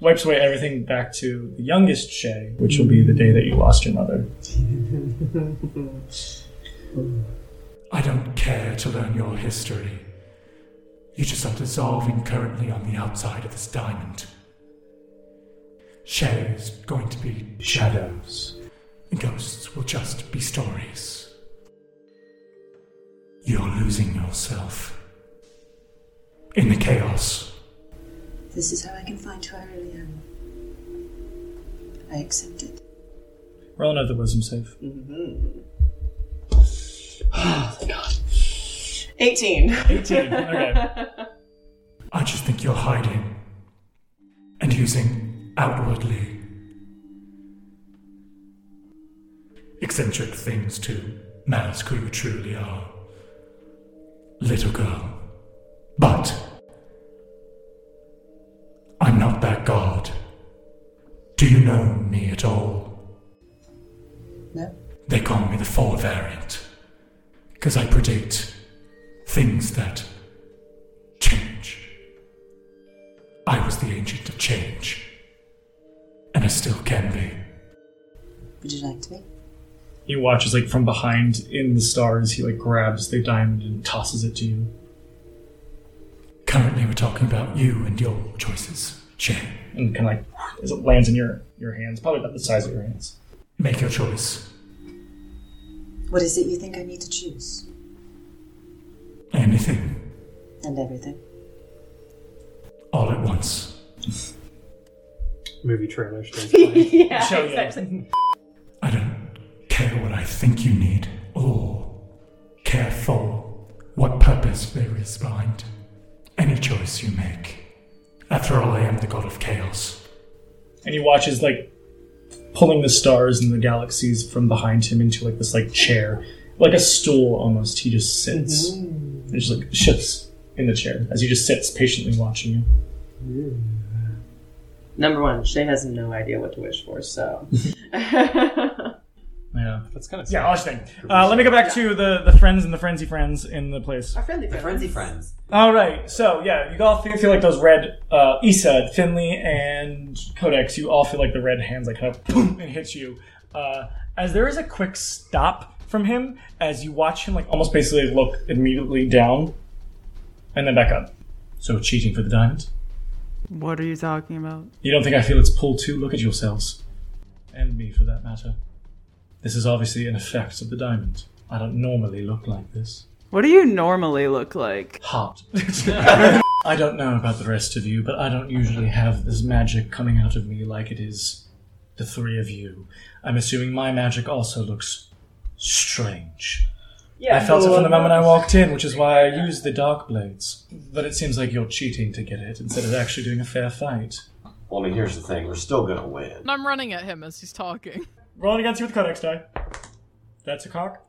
[SPEAKER 2] Wipes away everything back to the youngest Shay, which will be the day that you lost your mother.
[SPEAKER 10] I don't care to learn your history. You just are dissolving currently on the outside of this diamond. Shay is going to be shadows, and ghosts will just be stories. You're losing yourself. In the chaos.
[SPEAKER 9] This is how I can find who I really am. I accept it.
[SPEAKER 2] Roll another wisdom save.
[SPEAKER 9] Oh, thank God. 18.
[SPEAKER 2] 18. Okay.
[SPEAKER 10] I just think you're hiding and using outwardly eccentric things to mask who you truly are, little girl. But I'm not that god. Do you know me at all?
[SPEAKER 11] No.
[SPEAKER 10] They call me the Four Variant because I predict things that change. I was the agent of change, and I still can be.
[SPEAKER 11] Would you like to be?
[SPEAKER 2] He watches like from behind in the stars. He like grabs the diamond and tosses it to you.
[SPEAKER 10] Currently, we're talking about you and your choices, Shay.
[SPEAKER 2] And kind of like as it lands in your your hands, probably about the size of your hands.
[SPEAKER 10] Make your choice.
[SPEAKER 11] What is it you think I need to choose?
[SPEAKER 10] Anything,
[SPEAKER 11] And everything.
[SPEAKER 10] all at once.
[SPEAKER 5] Movie trailer starts
[SPEAKER 9] yeah,
[SPEAKER 2] Show you.
[SPEAKER 9] exactly.
[SPEAKER 10] I don't care what I think you need, or care for what purpose there is behind any choice you make. After all, I am the god of chaos.
[SPEAKER 2] And he watches like pulling the stars and the galaxies from behind him into like this like chair, like a stool almost. He just sits mm-hmm. and just like shifts in the chair as he just sits patiently watching you.
[SPEAKER 9] Number one, Shay has no idea what to wish for, so.
[SPEAKER 2] Yeah.
[SPEAKER 3] That's kind of
[SPEAKER 2] Yeah, I'll just think. Uh, let me go back to the, the friends and the frenzy friends in the place.
[SPEAKER 9] Our friendly
[SPEAKER 8] The
[SPEAKER 9] friends.
[SPEAKER 8] frenzy friends.
[SPEAKER 2] All right, so yeah, you all feel, feel like those red uh, Issa, Finley, and Codex. You all feel like the red hands like kind of boom and hits you. Uh, as there is a quick stop from him, as you watch him like almost basically look immediately down, and then back up. So cheating for the diamond.
[SPEAKER 7] What are you talking about?
[SPEAKER 2] You don't think I feel it's pull too? Look at yourselves, and me for that matter. This is obviously an effect of the diamond. I don't normally look like this.
[SPEAKER 7] What do you normally look like?
[SPEAKER 2] Hot. I don't know about the rest of you, but I don't usually have this magic coming out of me like it is the three of you. I'm assuming my magic also looks strange.
[SPEAKER 9] Yeah,
[SPEAKER 2] I felt it from the moment I uh, walked in, which is why I used the dark blades. But it seems like you're cheating to get it instead of actually doing a fair fight.
[SPEAKER 8] Well, I mean, here's the thing: we're still gonna win.
[SPEAKER 6] And I'm running at him as he's talking.
[SPEAKER 2] Rolling against you with Codex die. That's a cock.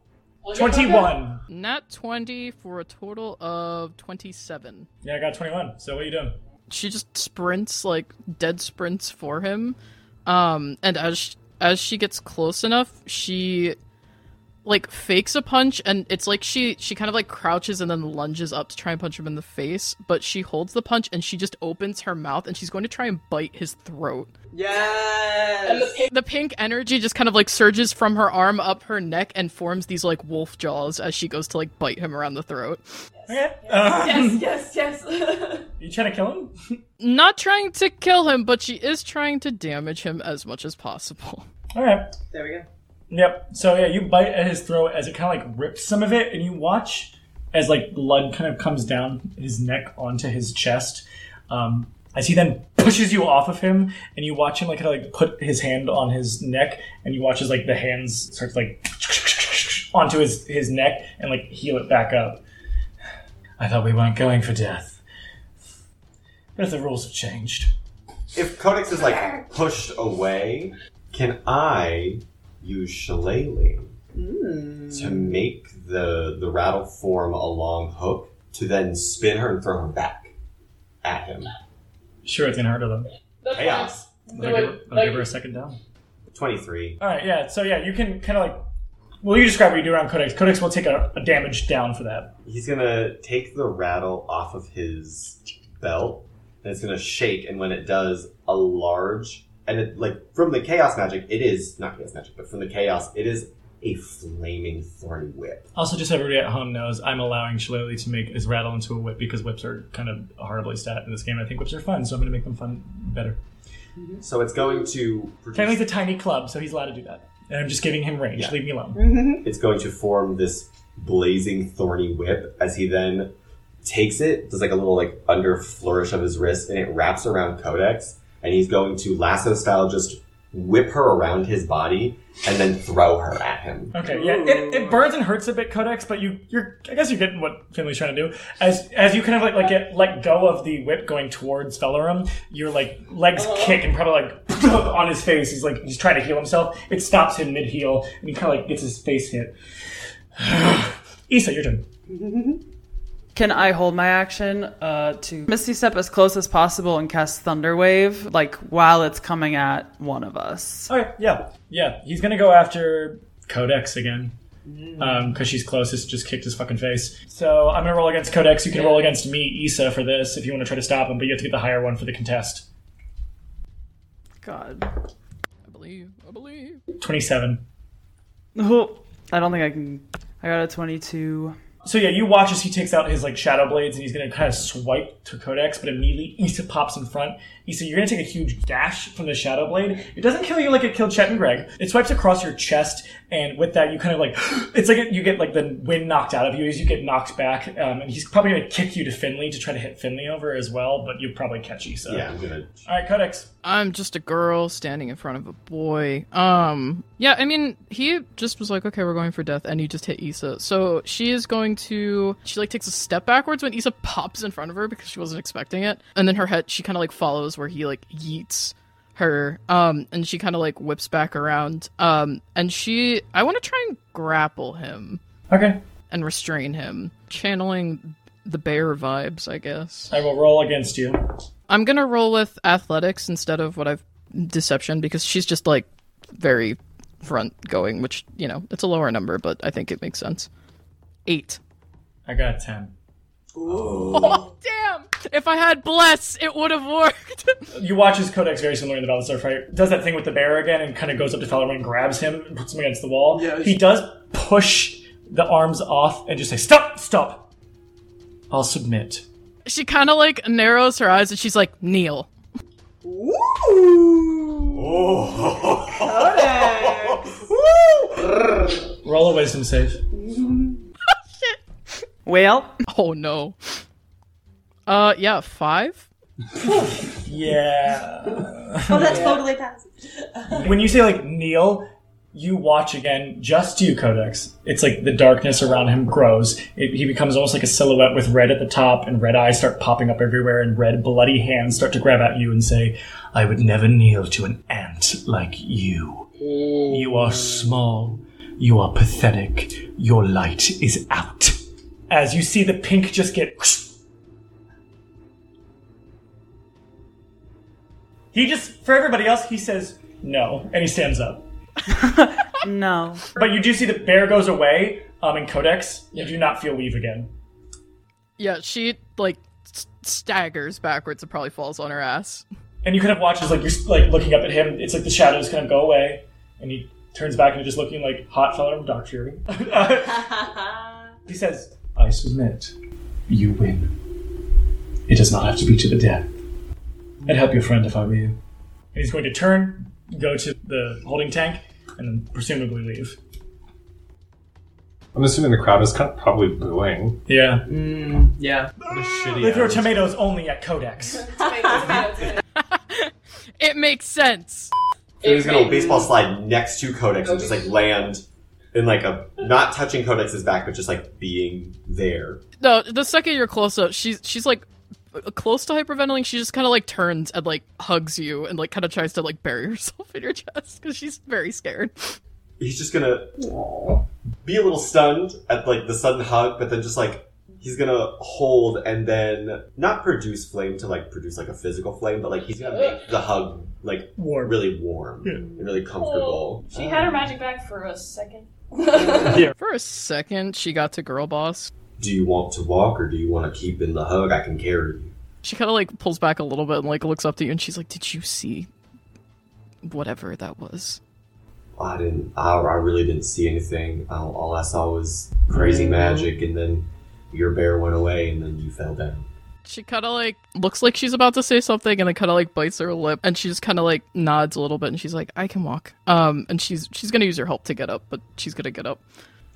[SPEAKER 2] 21.
[SPEAKER 6] Nat 20 for a total of 27.
[SPEAKER 2] Yeah, I got 21. So what are you doing?
[SPEAKER 6] She just sprints, like, dead sprints for him. Um, and as, sh- as she gets close enough, she, like, fakes a punch, and it's like she, she kind of, like, crouches and then lunges up to try and punch him in the face, but she holds the punch and she just opens her mouth and she's going to try and bite his throat.
[SPEAKER 9] Yes!
[SPEAKER 6] The pink energy just kind of like surges from her arm up her neck and forms these like wolf jaws as she goes to like bite him around the throat.
[SPEAKER 2] Okay. Um,
[SPEAKER 4] yes, yes, yes.
[SPEAKER 2] You trying to kill him?
[SPEAKER 6] Not trying to kill him, but she is trying to damage him as much as possible.
[SPEAKER 2] All right.
[SPEAKER 9] There we go.
[SPEAKER 2] Yep. So yeah, you bite at his throat as it kind of like rips some of it, and you watch as like blood kind of comes down his neck onto his chest. Um, as he then pushes you off of him, and you watch him like kind of like put his hand on his neck, and you watch as like the hands start like onto his his neck and like heal it back up. I thought we weren't going for death, but if the rules have changed,
[SPEAKER 8] If Codex is like pushed away, can I use Shillelagh to make the the rattle form a long hook to then spin her and throw her back at him?
[SPEAKER 2] sure it's gonna hurt them.
[SPEAKER 8] Chaos.
[SPEAKER 2] I'll give, her, I'll give her a second down.
[SPEAKER 8] Twenty three.
[SPEAKER 2] All right, yeah. So yeah, you can kind of like. Well, you describe what you do around Codex. Codex will take a, a damage down for that.
[SPEAKER 8] He's gonna take the rattle off of his belt, and it's gonna shake. And when it does, a large and it like from the chaos magic, it is not chaos magic, but from the chaos, it is a flaming thorny whip.
[SPEAKER 2] Also, just so everybody at home knows, I'm allowing Shillelagh to make his rattle into a whip because whips are kind of horribly stat in this game. I think whips are fun, so I'm going to make them fun better.
[SPEAKER 8] So it's going to
[SPEAKER 2] Technically,
[SPEAKER 8] produce,
[SPEAKER 2] it's a tiny club, so he's allowed to do that. And I'm just giving him range.
[SPEAKER 8] Yeah.
[SPEAKER 2] Leave me alone. Mm-hmm.
[SPEAKER 8] it's going to form this blazing thorny whip as he then takes it, does like a little like under flourish of his wrist, and it wraps around Codex, and he's going to lasso style just whip her around his body and then throw her at him.
[SPEAKER 2] Okay, yeah, it, it burns and hurts a bit, Codex, but you, you're, I guess you're getting what Finley's trying to do. As as you kind of like, like get let go of the whip going towards Velarum, your like legs uh-huh. kick and probably like on his face. He's like he's trying to heal himself. It stops him mid heal, and he kind of like gets his face hit. Issa, your turn.
[SPEAKER 7] Can I hold my action uh, to Misty Step as close as possible and cast Thunder Wave, like while it's coming at one of us?
[SPEAKER 2] Okay, yeah, yeah. He's gonna go after Codex again. Um, because she's closest, just kicked his fucking face. So I'm gonna roll against Codex. You can roll against me, Issa, for this if you want to try to stop him, but you have to get the higher one for the contest.
[SPEAKER 7] God.
[SPEAKER 6] I believe. I believe.
[SPEAKER 2] Twenty-seven.
[SPEAKER 7] Oh, I don't think I can. I got a 22.
[SPEAKER 2] So yeah, you watch as he takes out his like shadow blades and he's gonna kind of swipe to Codex, but immediately Issa pops in front. Issa, you're gonna take a huge gash from the shadow blade. It doesn't kill you like it killed Chet and Greg. It swipes across your chest, and with that, you kind of like it's like you get like the wind knocked out of you as you get knocked back. Um, and he's probably gonna kick you to Finley to try to hit Finley over as well, but you'll probably catch Issa.
[SPEAKER 8] Yeah, I'm gonna.
[SPEAKER 2] All right, Codex.
[SPEAKER 6] I'm just a girl standing in front of a boy. Um, yeah, I mean, he just was like, okay, we're going for death, and he just hit Issa. So she is going to, she like takes a step backwards when Issa pops in front of her because she wasn't expecting it, and then her head, she kind of like follows where he like yeets her, um, and she kind of like whips back around, um, and she, I want to try and grapple him
[SPEAKER 2] Okay.
[SPEAKER 6] and restrain him, channeling the bear vibes, I guess.
[SPEAKER 2] I will roll against you.
[SPEAKER 6] I'm gonna roll with athletics instead of what I've deception because she's just like very front going, which you know it's a lower number, but I think it makes sense. Eight.
[SPEAKER 2] I got ten.
[SPEAKER 6] Oh damn! If I had bless, it would have worked.
[SPEAKER 2] You watch as Codex, very similar in the Battle Star fight, does that thing with the bear again and kind of goes up to Falarin and grabs him and puts him against the wall.
[SPEAKER 1] Yeah,
[SPEAKER 2] he does push the arms off and just say, Stop! Stop! I'll submit.
[SPEAKER 6] she kind of like narrows her eyes and she's like, "Kneel." Oh.
[SPEAKER 2] Roll a wisdom save.
[SPEAKER 7] Well,
[SPEAKER 6] Oh no. Uh, yeah, five.
[SPEAKER 2] Yeah.
[SPEAKER 9] Oh, that's totally passive.
[SPEAKER 2] when you say like kneel, you watch again, just you, Codex. It's like the darkness around him grows. It, he becomes almost like a silhouette with red at the top, and red eyes start popping up everywhere, and red bloody hands start to grab at you and say, I would never kneel to an ant like you. You are small. You are pathetic. Your light is out. As you see the pink just get. He just, for everybody else, he says no, and he stands up.
[SPEAKER 7] no.
[SPEAKER 2] But you do see the bear goes away, um, in Codex. You do not feel weave again.
[SPEAKER 6] Yeah, she like s- staggers backwards and probably falls on her ass.
[SPEAKER 2] And you kind of watch as like you're like looking up at him. It's like the shadows kind of go away, and he turns back and just looking like hot fella from Dark Fury. he says, "I submit. You win. It does not have to be to the death. I'd help your friend if I were you." And he's going to turn, go to the holding tank, and then presumably leave.
[SPEAKER 3] I'm assuming the crowd is kind of probably booing.
[SPEAKER 2] Yeah.
[SPEAKER 3] Mm, yeah. What a shitty.
[SPEAKER 2] They throw
[SPEAKER 3] attitude.
[SPEAKER 2] tomatoes only at Codex.
[SPEAKER 6] It makes sense.
[SPEAKER 8] So he's gonna baseball slide next to Codex and just like land in like a not touching Codex's back, but just like being there.
[SPEAKER 6] No, the second you're close up, she's she's like close to hyperventilating. She just kind of like turns and like hugs you and like kind of tries to like bury herself in your chest because she's very scared.
[SPEAKER 8] He's just gonna be a little stunned at like the sudden hug, but then just like he's gonna hold and then not produce flame to like produce like a physical flame, but like he's gonna make the hug like
[SPEAKER 2] warm.
[SPEAKER 8] really warm and really comfortable.
[SPEAKER 4] Oh, she had her magic back for a second.
[SPEAKER 6] For a second, she got to girl boss.
[SPEAKER 8] Do you want to walk or do you want to keep in the hug? I can carry you.
[SPEAKER 6] She kind of like pulls back a little bit and like looks up to you and she's like, "Did you see whatever that was?"
[SPEAKER 8] I didn't. I, I really didn't see anything. All, all I saw was crazy magic, and then your bear went away, and then you fell down.
[SPEAKER 6] She kind of like looks like she's about to say something and then kind of like bites her lip and she just kind of like nods a little bit and she's like, "I can walk." Um, and she's she's gonna use her help to get up, but she's gonna get up.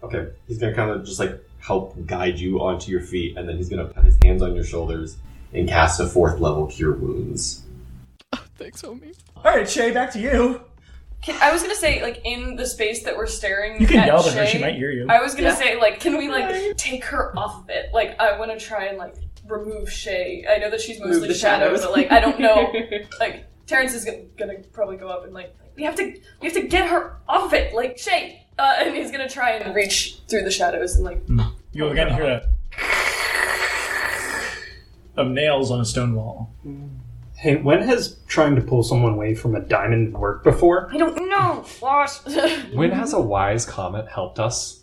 [SPEAKER 8] Okay, he's gonna kind of just like help guide you onto your feet, and then he's gonna put his hands on your shoulders and cast a fourth level cure wounds.
[SPEAKER 6] Thanks, homie.
[SPEAKER 2] All right, Shay, back to you.
[SPEAKER 4] Can, I was gonna say, like, in the space that we're staring
[SPEAKER 2] You can
[SPEAKER 4] at
[SPEAKER 2] yell at her, she might hear you.
[SPEAKER 4] I was gonna
[SPEAKER 2] Yeah.
[SPEAKER 4] say, like, can we, like, take her off of it? Like, I wanna try and, like, remove Shay. I know that she's mostly
[SPEAKER 9] the
[SPEAKER 4] shadow,
[SPEAKER 9] shadows.
[SPEAKER 4] but, like, I don't know. like, Terrence is gonna, gonna probably go up and, like, we have to, we have to get her off of it. Like, Shay, Uh, and he's gonna try and reach through the shadows and like.
[SPEAKER 2] You again hear a of nails on a stone wall.
[SPEAKER 5] Hey, when has trying to pull someone away from a diamond worked before?
[SPEAKER 4] I don't know, boss.
[SPEAKER 3] When has a wise comet helped us?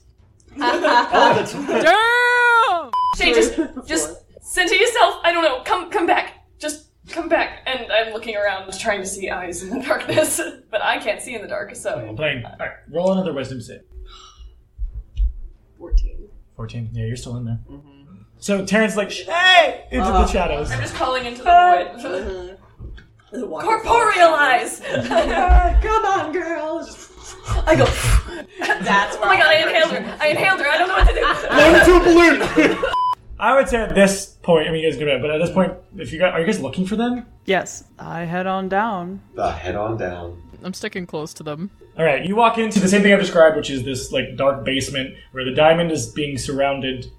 [SPEAKER 5] All the time.
[SPEAKER 6] Damn!
[SPEAKER 4] Shay, just just center yourself. I don't know. Come come back. Just come back. And I'm looking around, just trying to see eyes in the darkness, but I can't see in the dark. So I'm
[SPEAKER 2] Playing. All right, roll another wisdom save.
[SPEAKER 9] Fourteen.
[SPEAKER 2] 14. Yeah, you're still in there. Mm-hmm. So Terrence like, hey, into the uh-huh. shadows.
[SPEAKER 4] I'm just calling into the uh-huh. void. Corporeal eyes.
[SPEAKER 9] Uh, come on, girl.
[SPEAKER 4] I go.
[SPEAKER 9] That's
[SPEAKER 4] Oh my god! I inhaled her. I inhaled her. I don't know what to do.
[SPEAKER 5] Blown into a balloon.
[SPEAKER 2] I would say at this point, I mean, you guys can it, but at this point, if you guys, are you guys looking for them?
[SPEAKER 7] Yes, I head on down.
[SPEAKER 8] Uh, head on down.
[SPEAKER 6] I'm sticking close to them.
[SPEAKER 2] All right, you walk into the same thing I've described, which is this like dark basement where the diamond is being surrounded.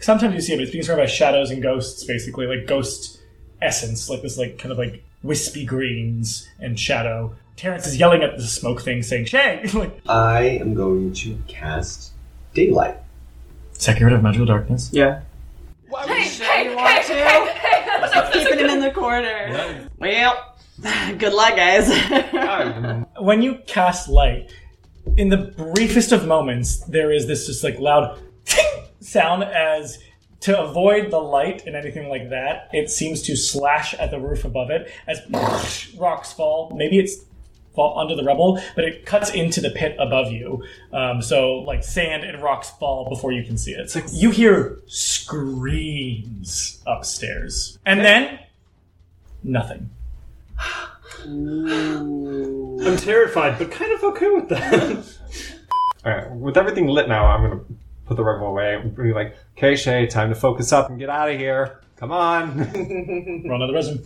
[SPEAKER 2] Sometimes you see it, but it's being surrounded by shadows and ghosts, basically like ghost essence, like this like kind of like wispy greens and shadow. Terrence is yelling at the smoke thing, saying, "Shay!" like
[SPEAKER 8] I am going to cast daylight.
[SPEAKER 2] second rid of magical darkness.
[SPEAKER 5] Yeah.
[SPEAKER 4] Hey, hey, hey, hey, hey! That's not- that's
[SPEAKER 9] Keeping
[SPEAKER 4] a
[SPEAKER 9] him in the corner. Well, good luck, guys.
[SPEAKER 2] when you cast light, in the briefest of moments, there is this just like loud ting sound as to avoid the light and anything like that, it seems to slash at the roof above it as rocks fall. Maybe it's fall under the rubble, but it cuts into the pit above you. Um, so like sand and rocks fall before you can see it. So you hear screams upstairs, and then nothing.
[SPEAKER 5] I'm terrified, but kind of okay with that.
[SPEAKER 3] Alright, with everything lit now, I'm gonna put the rubble away. I'm be like, okay, Shay, time to focus up and get out of here. Come on.
[SPEAKER 2] Roll another resume.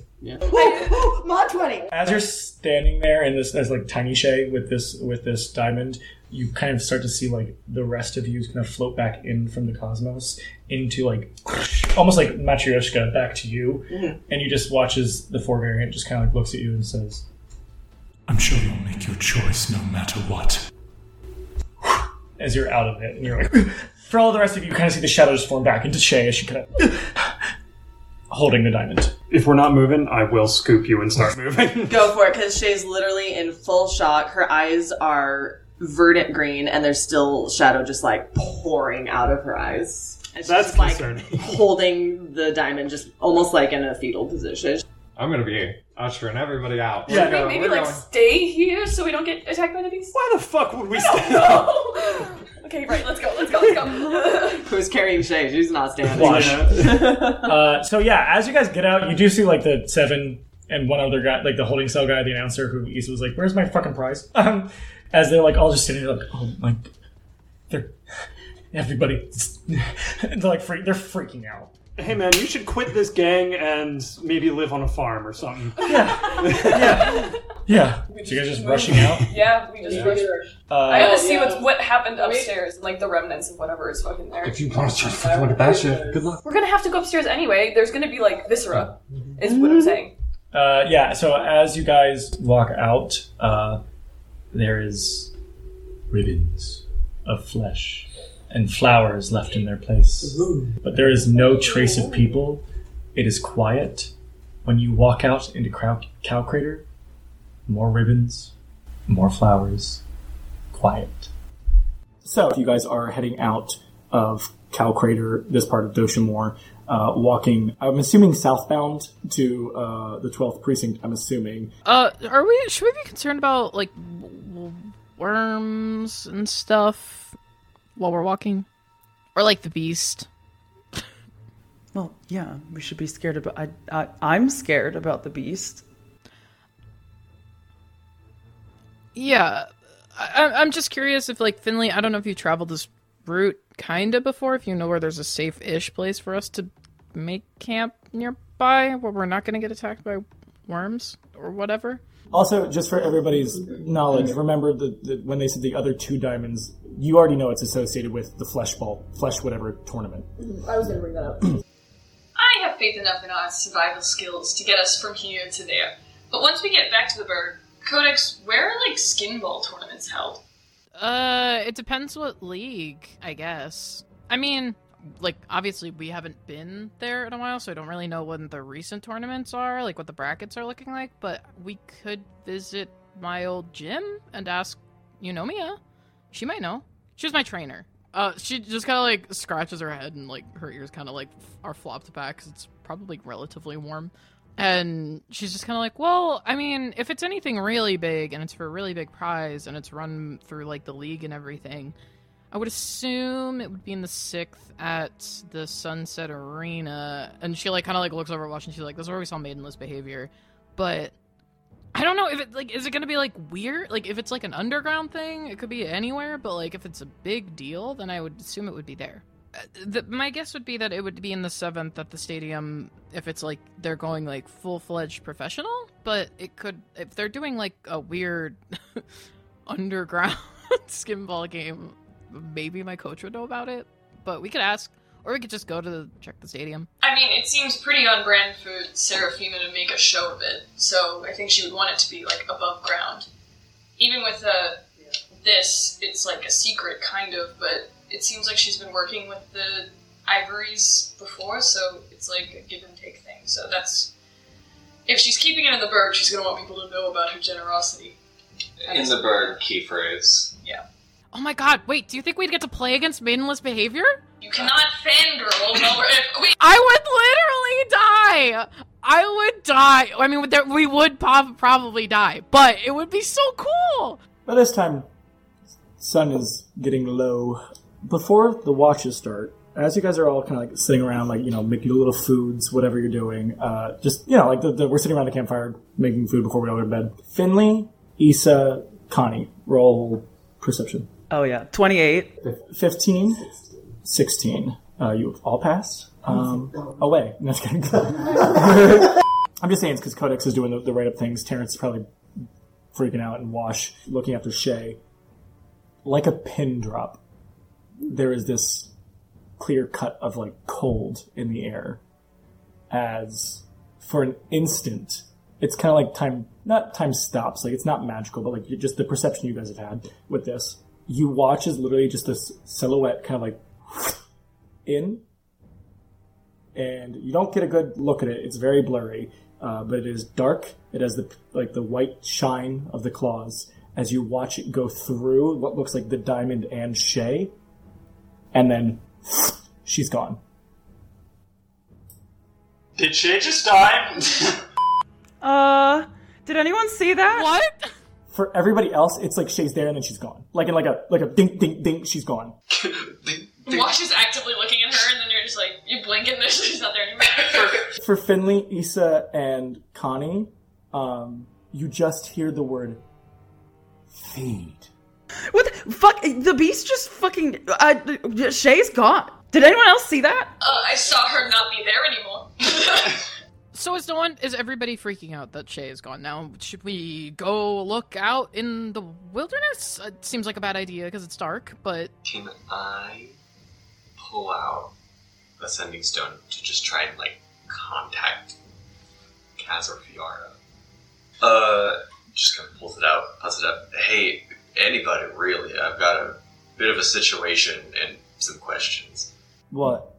[SPEAKER 9] Mod 20.
[SPEAKER 2] as you're standing there in this as like tiny shay with this with this diamond you kind of start to see like the rest of you kind of float back in from the cosmos into like almost like matryoshka back to you mm-hmm. and you just watches the four variant just kind of like looks at you and says
[SPEAKER 10] I'm sure you'll make your choice no matter what.
[SPEAKER 2] as you're out of it and you're like for all the rest of you you kind of see the shadows form back into shay as she kind of holding the diamond
[SPEAKER 5] if we're not moving, I will scoop you and start moving.
[SPEAKER 9] Go for it, because Shay's literally in full shock. Her eyes are verdant green, and there's still shadow just like pouring out of her eyes. And she's
[SPEAKER 5] That's
[SPEAKER 9] just, like
[SPEAKER 5] concerning.
[SPEAKER 9] holding the diamond, just almost like in a fetal position.
[SPEAKER 3] I'm gonna be ushering everybody out.
[SPEAKER 2] Yeah.
[SPEAKER 3] We're going,
[SPEAKER 4] Maybe
[SPEAKER 3] we're
[SPEAKER 4] like
[SPEAKER 3] going.
[SPEAKER 4] stay here so we don't get attacked by the beast.
[SPEAKER 5] Why the fuck would we stay?
[SPEAKER 4] No. okay, right. Let's go. Let's go. Let's go.
[SPEAKER 9] Who's carrying Shay? She's not standing.
[SPEAKER 2] Watch. Uh, so yeah, as you guys get out, you do see like the seven and one other guy, like the holding cell guy, the announcer, who Issa was like, "Where's my fucking prize?" Um, as they're like all just sitting there, like, "Oh my," they're everybody, they're like freak, they're freaking out.
[SPEAKER 5] Hey man, you should quit this gang and maybe live on a farm or something.
[SPEAKER 2] Yeah, yeah. yeah. So you guys just rushing out.
[SPEAKER 4] yeah, we just rushed. I
[SPEAKER 2] Uh,
[SPEAKER 4] gotta see what's what happened upstairs and like the remnants of whatever is fucking there.
[SPEAKER 3] If you want to try to fucking look at that shit, good luck.
[SPEAKER 4] We're gonna have to go upstairs anyway. There's gonna be like viscera, is what I'm saying.
[SPEAKER 2] uh, yeah. So as you guys walk out, uh, there is ribbons of flesh and flowers left in their place. But there is no trace of people. It is quiet. When you walk out into Cow, Cow Crater, more ribbons, more flowers, quiet. So, if you guys are heading out of Cow Crater, this part of Doshamore, uh, walking, I'm assuming southbound to uh, the 12th precinct, I'm assuming.
[SPEAKER 6] Uh, are we? Should we be concerned about like w- w- worms and stuff while we're walking, or like the beast?
[SPEAKER 7] Well, yeah, we should be scared about. I, I I'm scared about the beast.
[SPEAKER 6] Yeah, I, I'm- I'm just curious if like Finley. I don't know if you traveled this route kinda before. If you know where there's a safe-ish place for us to make camp nearby, where we're not gonna get attacked by worms or whatever.
[SPEAKER 12] Also, just for everybody's knowledge, remember that that when they said the other two diamonds, you already know it's associated with the flesh ball, flesh whatever tournament.
[SPEAKER 4] I was gonna bring that up.
[SPEAKER 13] I have faith enough in our survival skills to get us from here to there. But once we get back to the bird, Codex, where are like skin ball tournaments held?
[SPEAKER 6] Uh, it depends what league, I guess. I mean, like obviously we haven't been there in a while, so I don't really know when the recent tournaments are, like what the brackets are looking like. But we could visit my old gym and ask Eunomia. She might know. She's my trainer. Uh, she just kind of like scratches her head and like her ears kind of like are flopped back because it's probably relatively warm. And she's just kind of like, well, I mean, if it's anything really big and it's for a really big prize and it's run through like the league and everything, I would assume it would be in the sixth at the Sunset Arena. And she like kind of like looks over at Wash and she's like, "This is where we saw Maidenless behavior," but I don't know if it like is it gonna be like weird? Like if it's like an underground thing, it could be anywhere. But like if it's a big deal, then I would assume it would be there. Uh, The, my guess would be that it would be in the seventh at the stadium if it's like they're going like full fledged professional. But it could if they're doing like a weird underground skinball game. Maybe my coach would know about it. But we could ask, or we could just go to the, check the stadium.
[SPEAKER 4] I mean, it seems pretty on brand for Seraphina to make a show of it, so I think she would want it to be like above ground. Even with uh, this, it's like a secret kind of, but it seems like she's been working with the ivories before, so it's like a give and take thing. So that's if she's keeping it in the bird, she's gonna want people to know about her generosity.
[SPEAKER 8] In the bird key phrase.
[SPEAKER 4] Yeah.
[SPEAKER 6] Oh my god, wait, do you think we'd get to play against maidenless behavior?
[SPEAKER 4] You cannot fangirl while we're if we
[SPEAKER 6] I would literally die! I would die. I mean, there, we would pop, probably die, but it would be so cool!
[SPEAKER 2] By this time, sun is getting low. Before the watches start, as you guys are all kind of like sitting around, like you know, making little foods, whatever you're doing, uh, just you know, like the, the, we're sitting around the campfire making food before we all go to bed. Finley, Issa, Connie, roll perception.
[SPEAKER 7] Oh yeah, twenty-eight.
[SPEAKER 2] Fifteen, sixteen. Uh, you all passed. Um, away. No, just kidding. I'm just saying it's because Codex is doing the, the right up things. Terrence is probably freaking out and Wash looking after Shay. Like a pin drop, there is this clear cut of like cold in the air as for an instant it's kind of like time not time stops like it's not magical but like just the perception you guys have had with this you watch as literally just this silhouette kind of like in and you don't get a good look at it it's very blurry uh, but it is dark it has the like the white shine of the claws as you watch it go through what looks like the diamond and shay and then she's gone
[SPEAKER 8] Did Shay just die?
[SPEAKER 7] Uh, did anyone see that?
[SPEAKER 6] What?
[SPEAKER 2] for everybody else it's like shay's there and then she's gone like in like a like a ding ding ding she's gone
[SPEAKER 4] Wash is actively looking at her, and then you're just like you blink and then she's not there anymore.
[SPEAKER 2] for finley issa and connie um you just hear the word feed
[SPEAKER 7] What the fuck? The beast just fucking. Uh, Shay's gone. Did anyone else see that?
[SPEAKER 4] Uh, I saw her not be there anymore.
[SPEAKER 6] So is no one, is everybody freaking out that Shay is gone now? Should we go look out in the wilderness? It seems like a bad idea because it's dark, but
[SPEAKER 8] Can I pull out a sending stone to just try and like contact Kaz or Fiara? Uh, just kind of pulls it out, puts it up. Hey, anybody really? I've got a bit of a situation and some questions.
[SPEAKER 2] what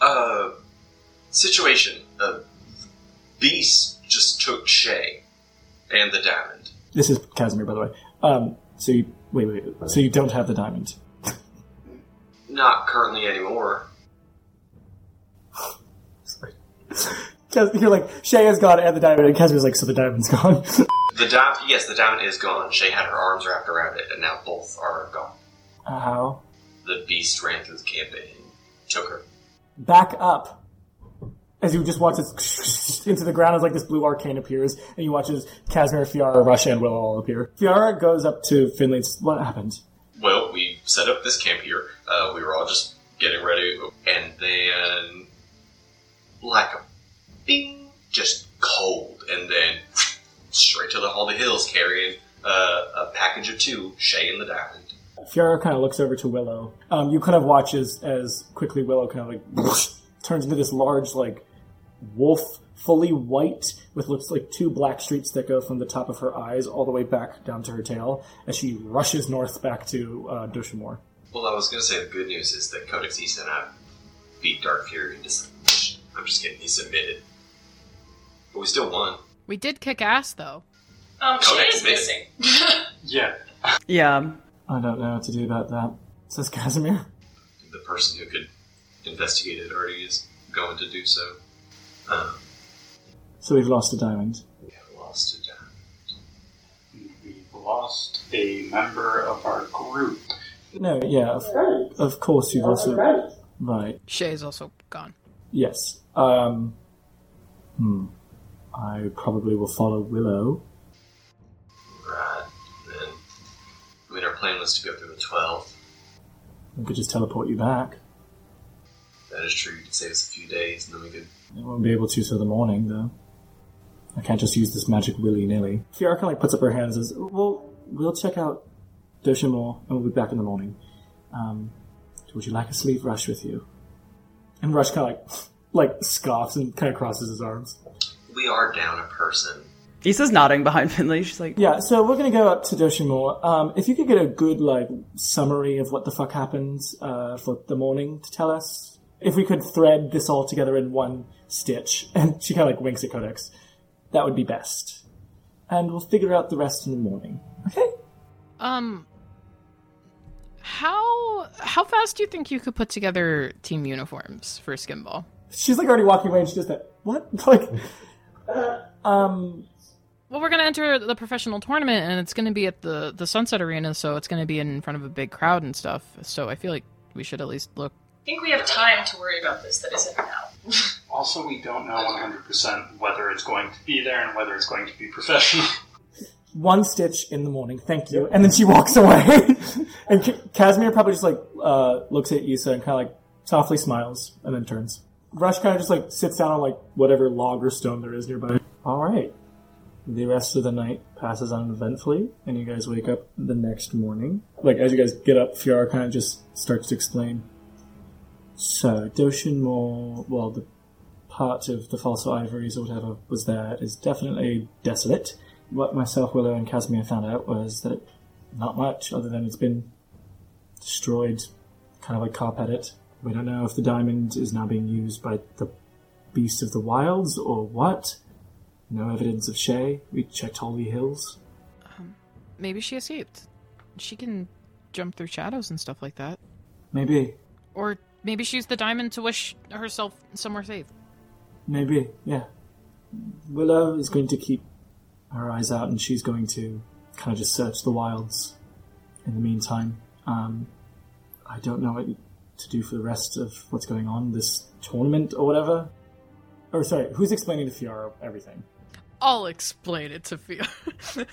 [SPEAKER 8] Uh, situation. Uh, Beast just took Shay and the diamond.
[SPEAKER 2] this is casimir by the way um so you wait wait wait. so you don't have the diamond
[SPEAKER 8] Not currently anymore.
[SPEAKER 2] You're like shay has gone and the diamond and casimir's like so the diamond's gone
[SPEAKER 8] The diamond, yes, the diamond is gone. Shay had her arms wrapped around it, and now both are gone.
[SPEAKER 2] how
[SPEAKER 8] The beast ran through the camp and took her.
[SPEAKER 2] back up as you just watch this into the ground as like this blue arcane appears, and you watch as Casimir, Fiara, Russia, and Will all appear. Fiara goes up to Finley. and says, What happened?
[SPEAKER 8] Set up this camp here. Uh, we were all just getting ready, and then like a bing, just cold, and then straight to the Hall of Hills carrying uh, a package of two, Shay and the diamond.
[SPEAKER 2] Fiara kind of looks over to Willow. Um, you kind of watch as, as quickly Willow kind of like turns into this large, like wolf, fully white, with looks like two black streaks that go from the top of her eyes all the way back down to her tail, as she rushes north back to uh, Doshamore.
[SPEAKER 8] Well, I was going to say the good news is that Codex East and I beat Dark Fury. and Just, I'm just kidding. He submitted, but we still won.
[SPEAKER 6] We did kick ass though.
[SPEAKER 4] Um, she
[SPEAKER 8] Codex
[SPEAKER 4] is missing.
[SPEAKER 5] Yeah.
[SPEAKER 7] Yeah.
[SPEAKER 2] I don't know what to do about that, says Casimir.
[SPEAKER 8] The person who could investigate it already is going to do so. Um,
[SPEAKER 2] So we've lost a diamond.
[SPEAKER 8] we have lost a diamond.
[SPEAKER 5] We've lost a member of our group.
[SPEAKER 2] No, yeah, of, of course you've also. Right.
[SPEAKER 6] Shay's also gone.
[SPEAKER 2] Yes. Um. Hmm. I probably will follow Willow.
[SPEAKER 8] Right. Then, I mean, our plan was to go through the 12th.
[SPEAKER 2] We could just teleport you back.
[SPEAKER 8] That is true. You could save us a few days, and then we could.
[SPEAKER 2] I won't be able to till the morning, though. I can't just use this magic willy nilly. Fiora kind of like puts up her hands and says, "Well, we'll check out Doshamore and we'll be back in the morning. Um, would you like a sleeve rush with you?" And Rush kind of like like scoffs and kind of crosses his arms.
[SPEAKER 8] We are down a person.
[SPEAKER 7] Issa's nodding behind Finley. She's like,
[SPEAKER 2] Yeah, so we're gonna go up to Doshamore. Um, if you could get a good like summary of what the fuck happens uh, for the morning to tell us, if we could thread this all together in one stitch, and she kind of like winks at Codex, that would be best. And we'll figure out the rest in the morning. Okay.
[SPEAKER 6] Um, how how fast do you think you could put together team uniforms for Skimball?
[SPEAKER 2] She's like already walking away, and she does that. What? Like, uh, um,
[SPEAKER 6] Well, we're gonna enter the professional tournament, and it's gonna be at the the Sunset Arena, so it's gonna be in front of a big crowd and stuff. So I feel like we should at least look.
[SPEAKER 4] I think we have time to worry about this that isn't now.
[SPEAKER 5] Also, we don't know 100% whether it's going to be there and whether it's going to be professional.
[SPEAKER 2] one stitch in the morning. Thank you. And then she walks away. and Ca- Casimir probably just like uh, looks at Issa and kind of like softly smiles and then turns. Rush kind of just like sits down on like whatever log or stone there is nearby. All right. The rest of the night passes uneventfully, and you guys wake up the next morning. Like as you guys get up, Fiora kind of just starts to explain. So Doshamore, well, the part of the Fossil ivories or whatever was there is definitely desolate what myself, Willow, and Casimir found out was that not much, other than it's been destroyed, kind of like carpet it. We don't know if the diamond is now being used by the beast of the wilds or what. No evidence of Shay. We checked Holy Hills.
[SPEAKER 6] Um, maybe she escaped. She can jump through shadows and stuff like that.
[SPEAKER 2] Maybe.
[SPEAKER 6] Or maybe she used the diamond to wish herself somewhere safe.
[SPEAKER 2] Maybe, yeah. Willow is going to keep her eyes out and she's going to kind of just search the wilds in the meantime. Um, I don't know what to do for the rest of what's going on, this tournament or whatever. Or, sorry, who's explaining to Fiora everything?
[SPEAKER 6] I'll explain it to Fia.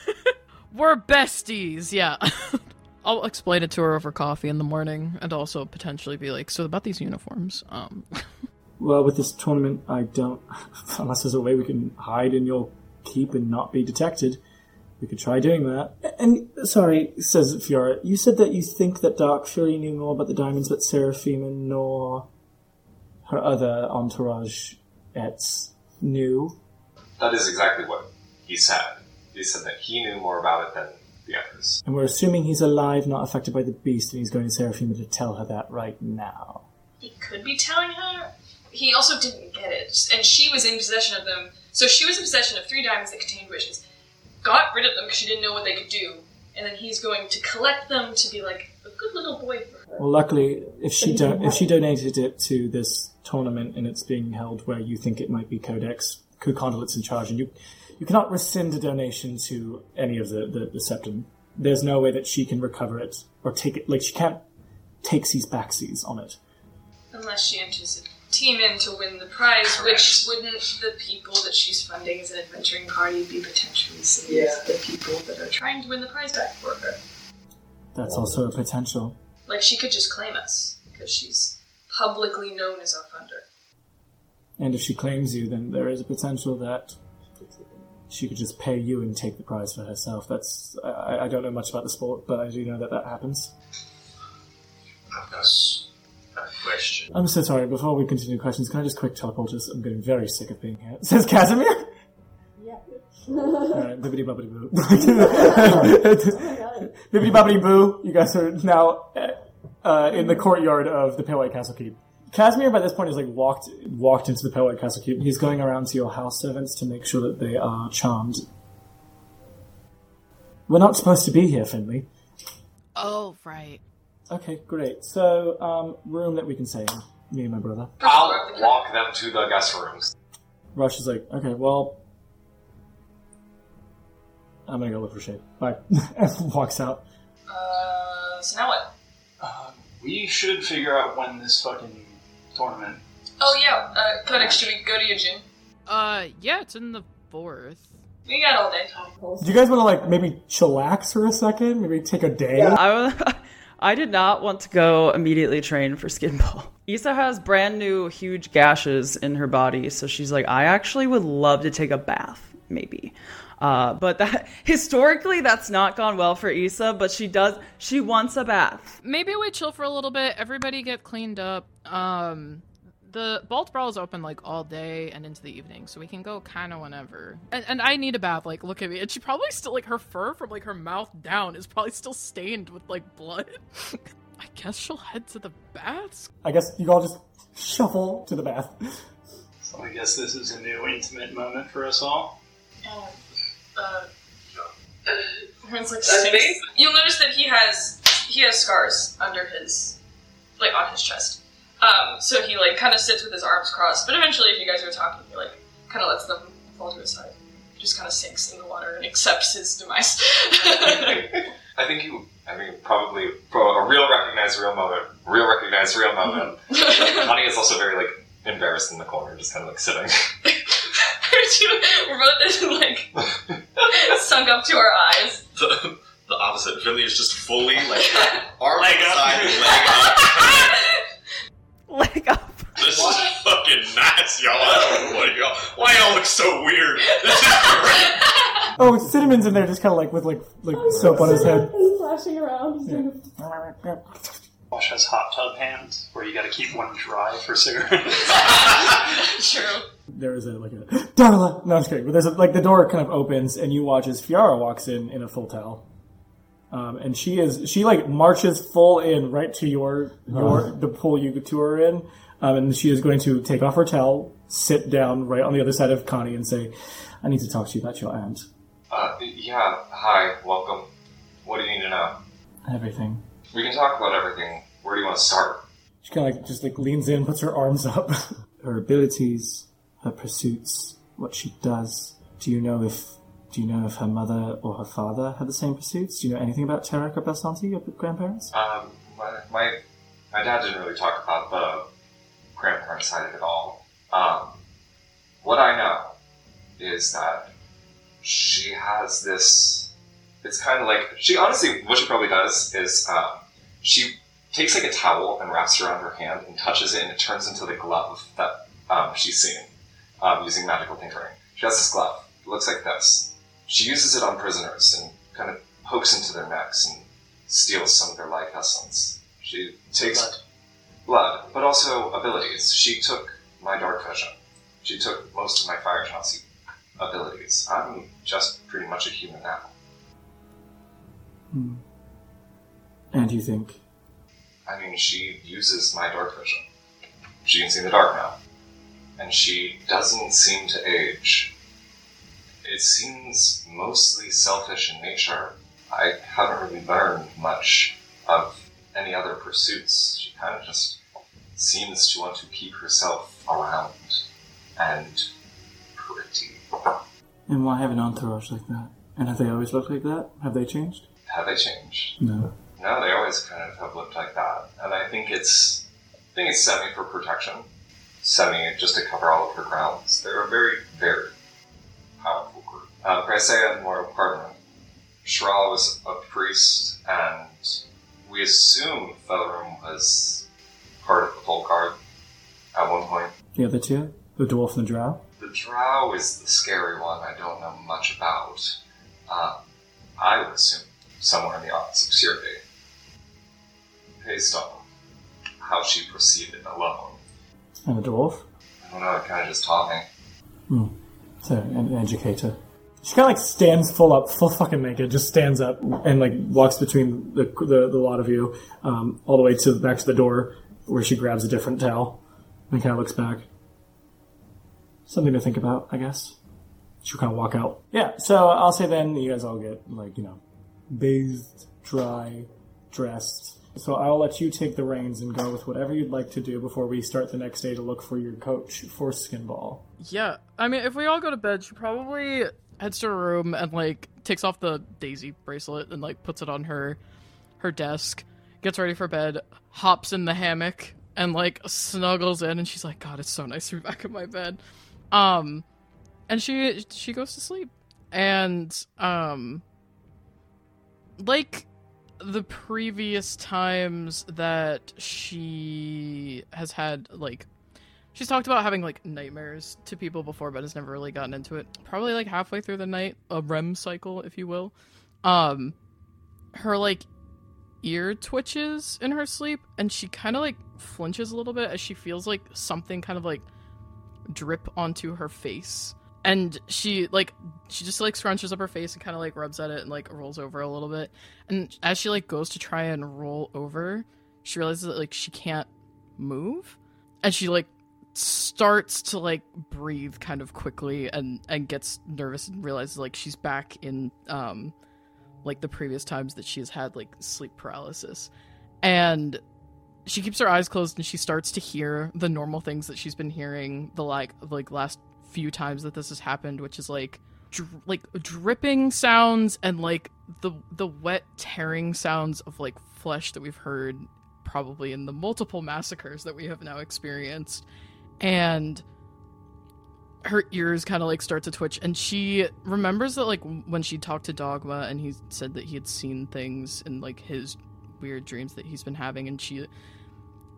[SPEAKER 6] We're besties, yeah. I'll explain it to her over coffee in the morning, and also potentially be like, "So about these uniforms, um,
[SPEAKER 2] Well, with this tournament, I don't. Unless there's a way we can hide in your keep and not be detected, we could try doing that. And, sorry, says Fiora, you said that you think that Dark Fury knew more about the diamonds, but Seraphina nor her other entourage ets knew.
[SPEAKER 3] That is exactly what he said. He said that he knew more about it than the others.
[SPEAKER 2] And we're assuming he's alive, not affected by the beast, and he's going to Seraphina to tell her that right now.
[SPEAKER 4] He could be telling her. He also didn't get it, and she was in possession of them. So she was in possession of three diamonds that contained wishes. Got rid of them because she didn't know what they could do, and then he's going to collect them to be like a good little boy for her.
[SPEAKER 2] Well, luckily, if she do- if she donated it to this tournament and it's being held where you think it might be Codex, Conduit's in charge, and you you cannot rescind a donation to any of the, the, the septum. There's no way that she can recover it or take it. Like she can't take these backsies on it.
[SPEAKER 4] Unless she enters a team in to win the prize, which wouldn't the people that she's funding as an adventuring party be potentially seeing as the people that are trying to win the prize back for her?
[SPEAKER 2] That's also a potential.
[SPEAKER 4] Like she could just claim us because she's publicly known as our funder.
[SPEAKER 2] And if she claims you, then there is a potential that she could just pay you and take the prize for herself. That's I, I don't know much about the sport, but I do know that that happens.
[SPEAKER 8] I've got a
[SPEAKER 3] question.
[SPEAKER 2] I'm so sorry. Before we continue questions, can I just quick teleport? us? I'm getting very sick of being here. Says Casimir.
[SPEAKER 14] Yeah.
[SPEAKER 2] Alright, bibbidi bobbidi boo. bibbidi bobbidi boo. You guys are now uh, in the courtyard of the Pale White Castle Keep. Casimir, by this point, has like walked walked into the Pale White Castle Keep. He's going around to your house servants to make sure that they are charmed. We're not supposed to be here, Finley.
[SPEAKER 6] Oh, right.
[SPEAKER 2] Okay, great. So, um, room that we can stay in. Me and my brother.
[SPEAKER 3] I'll walk them to the guest rooms.
[SPEAKER 2] Rush is like, okay, well, I'm gonna go look for shade. Bye. and walks out.
[SPEAKER 4] Uh, so now what?
[SPEAKER 5] We should figure out when this fucking tournament.
[SPEAKER 4] Oh yeah, uh, Codex, should we go to your gym?
[SPEAKER 6] Uh, yeah, it's in the fourth.
[SPEAKER 4] We got all day.
[SPEAKER 2] Do you guys want to like maybe chillax for a second? Maybe take a day? Yeah.
[SPEAKER 7] I, wa- I did not want to go immediately train for skin ball. Issa has brand new huge gashes in her body, so she's like, I actually would love to take a bath, maybe. Uh, but that historically, that's not gone well for Issa. But she does. She wants a bath.
[SPEAKER 6] Maybe we chill for a little bit. Everybody get cleaned up. Um, the Bald's Brawl is open like all day and into the evening, so we can go kind of whenever. And, and I need a bath. Like, look at me. And she probably still like her fur from like her mouth down is probably still stained with like blood. I guess she'll head to the baths.
[SPEAKER 2] I guess you all just shuffle to the bath.
[SPEAKER 5] So I guess this is a new intimate moment for us all.
[SPEAKER 4] Uh, uh, everyone's like stinks. You'll notice that he has he has scars under his like on his chest. Um, so he like kind of sits with his arms crossed. But eventually, if you guys are talking, he like kind of lets them fall to his side. Just kind of sinks in the water and accepts his demise.
[SPEAKER 3] I think you. I mean, probably for a real recognize real moment. Real recognize real moment. Connie is also very like embarrassed in the corner, just kind of like sitting.
[SPEAKER 4] We're both like sunk up to our eyes.
[SPEAKER 3] the, the opposite. Finley is just fully like arm
[SPEAKER 5] Leg up.
[SPEAKER 3] side, leg up.
[SPEAKER 7] Leg up.
[SPEAKER 3] This is fucking nice, y'all. I don't know what y'all. Why y'all look so weird? This is great.
[SPEAKER 2] Oh, Cinnamon's in there, just kind of like with like like soap on his head.
[SPEAKER 14] He's flashing around. He's doing
[SPEAKER 5] Wash has hot tub hands, where you got to keep one dry for cigarettes.
[SPEAKER 4] True.
[SPEAKER 2] There is a like a Darla. No, I'm just kidding. But there's a, like the door kind of opens and you watch as Fiara walks in in a full towel. Um, and she is she like marches full in right to your your the pool you to her in, um, and she is going to take off her towel, sit down right on the other side of Connie, and say, "I need to talk to you about your aunt.
[SPEAKER 3] Uh, yeah. Hi. Welcome. What do you need to know?
[SPEAKER 2] Everything."
[SPEAKER 3] We can talk about everything. Where do you want to start?
[SPEAKER 2] She kind of like just like leans in, puts her arms up. her abilities, her pursuits, what she does. Do you know if do you know if her mother or her father had the same pursuits? Do you know anything about Tarek or Belsanti, your grandparents?
[SPEAKER 3] Um, my, my my dad didn't really talk about the grandparent side at all. Um, what I know is that she has this. It's kind of like she honestly. What she probably does is um, she takes like a towel and wraps it around her hand and touches it, and it turns into the glove that um, she's seen um, using magical tinkering. She has this glove. It looks like this. She uses it on prisoners and kind of pokes into their necks and steals some of their life essence. She takes blood, but also abilities. She took my dark vision. She took most of my fire genasi abilities. I'm just pretty much a human now.
[SPEAKER 2] Hmm. And you think
[SPEAKER 3] I mean, she uses my dark vision. She can see in the dark now. And she doesn't seem to age. It seems mostly selfish in nature. I haven't really learned much of any other pursuits. She kind of just seems to want to keep herself around and pretty.
[SPEAKER 2] and why have an entourage like that? And have they always looked like that? Have they changed?
[SPEAKER 3] Have they changed?
[SPEAKER 2] No.
[SPEAKER 3] No, they always kind of have looked like that, and I think it's, I think it's semi for protection, semi just to cover all of her grounds. They're very, very powerful. Uh, Chrysaea and Laura Partner, Shral was a priest, and we assume Featherum was part of the Guard at one point.
[SPEAKER 2] The other two? The dwarf and the drow?
[SPEAKER 3] The Drow is the scary one I don't know much about. Um, I would assume somewhere in the office of Sirve. Hey, Stone. How she proceeded alone.
[SPEAKER 2] And the dwarf.
[SPEAKER 3] I don't know, kind of just talking.
[SPEAKER 2] Hmm. So, an, an educator. She kind of like stands full up, full fucking naked, just stands up and like walks between the the, the lot of you, um, all the way to the back to the door, where she grabs a different towel and kind of looks back. Something to think about, I guess. She'll kind of walk out. Yeah, so I'll say then you guys all get like you know, bathed, dry, dressed. So I'll let you take the reins and go with whatever you'd like to do before we start the next day to look for your coach for Skinball.
[SPEAKER 6] Yeah, I mean, if we all go to bed, she probably heads to her room and like takes off the Daisy bracelet and like puts it on her her desk, gets ready for bed, hops in the hammock and like snuggles in, and she's like, "God, it's so nice to be back in my bed." Um, and she she goes to sleep, and um, like the previous times that she has had like she's talked about having like nightmares to people before but has never really gotten into it. Probably like halfway through the night a rem cycle if you will. Um her like ear twitches in her sleep and she kind of like flinches a little bit as she feels like something kind of like drip onto her face. And she like she just like scrunches up her face and kind of like rubs at it and like rolls over a little bit. And as she like goes to try and roll over she realizes that like she can't move. And she like starts to like breathe kind of quickly and and gets nervous and realizes like she's back in um like the previous times that she's had like sleep paralysis. And she keeps her eyes closed and she starts to hear the normal things that she's been hearing the like like last few times that this has happened which is like dr- like dripping sounds and like the the wet tearing sounds of like flesh that we've heard probably in the multiple massacres that we have now experienced and her ears kind of like start to twitch. And she remembers that like when she talked to dogma and he said that he had seen things in like his weird dreams that he's been having and she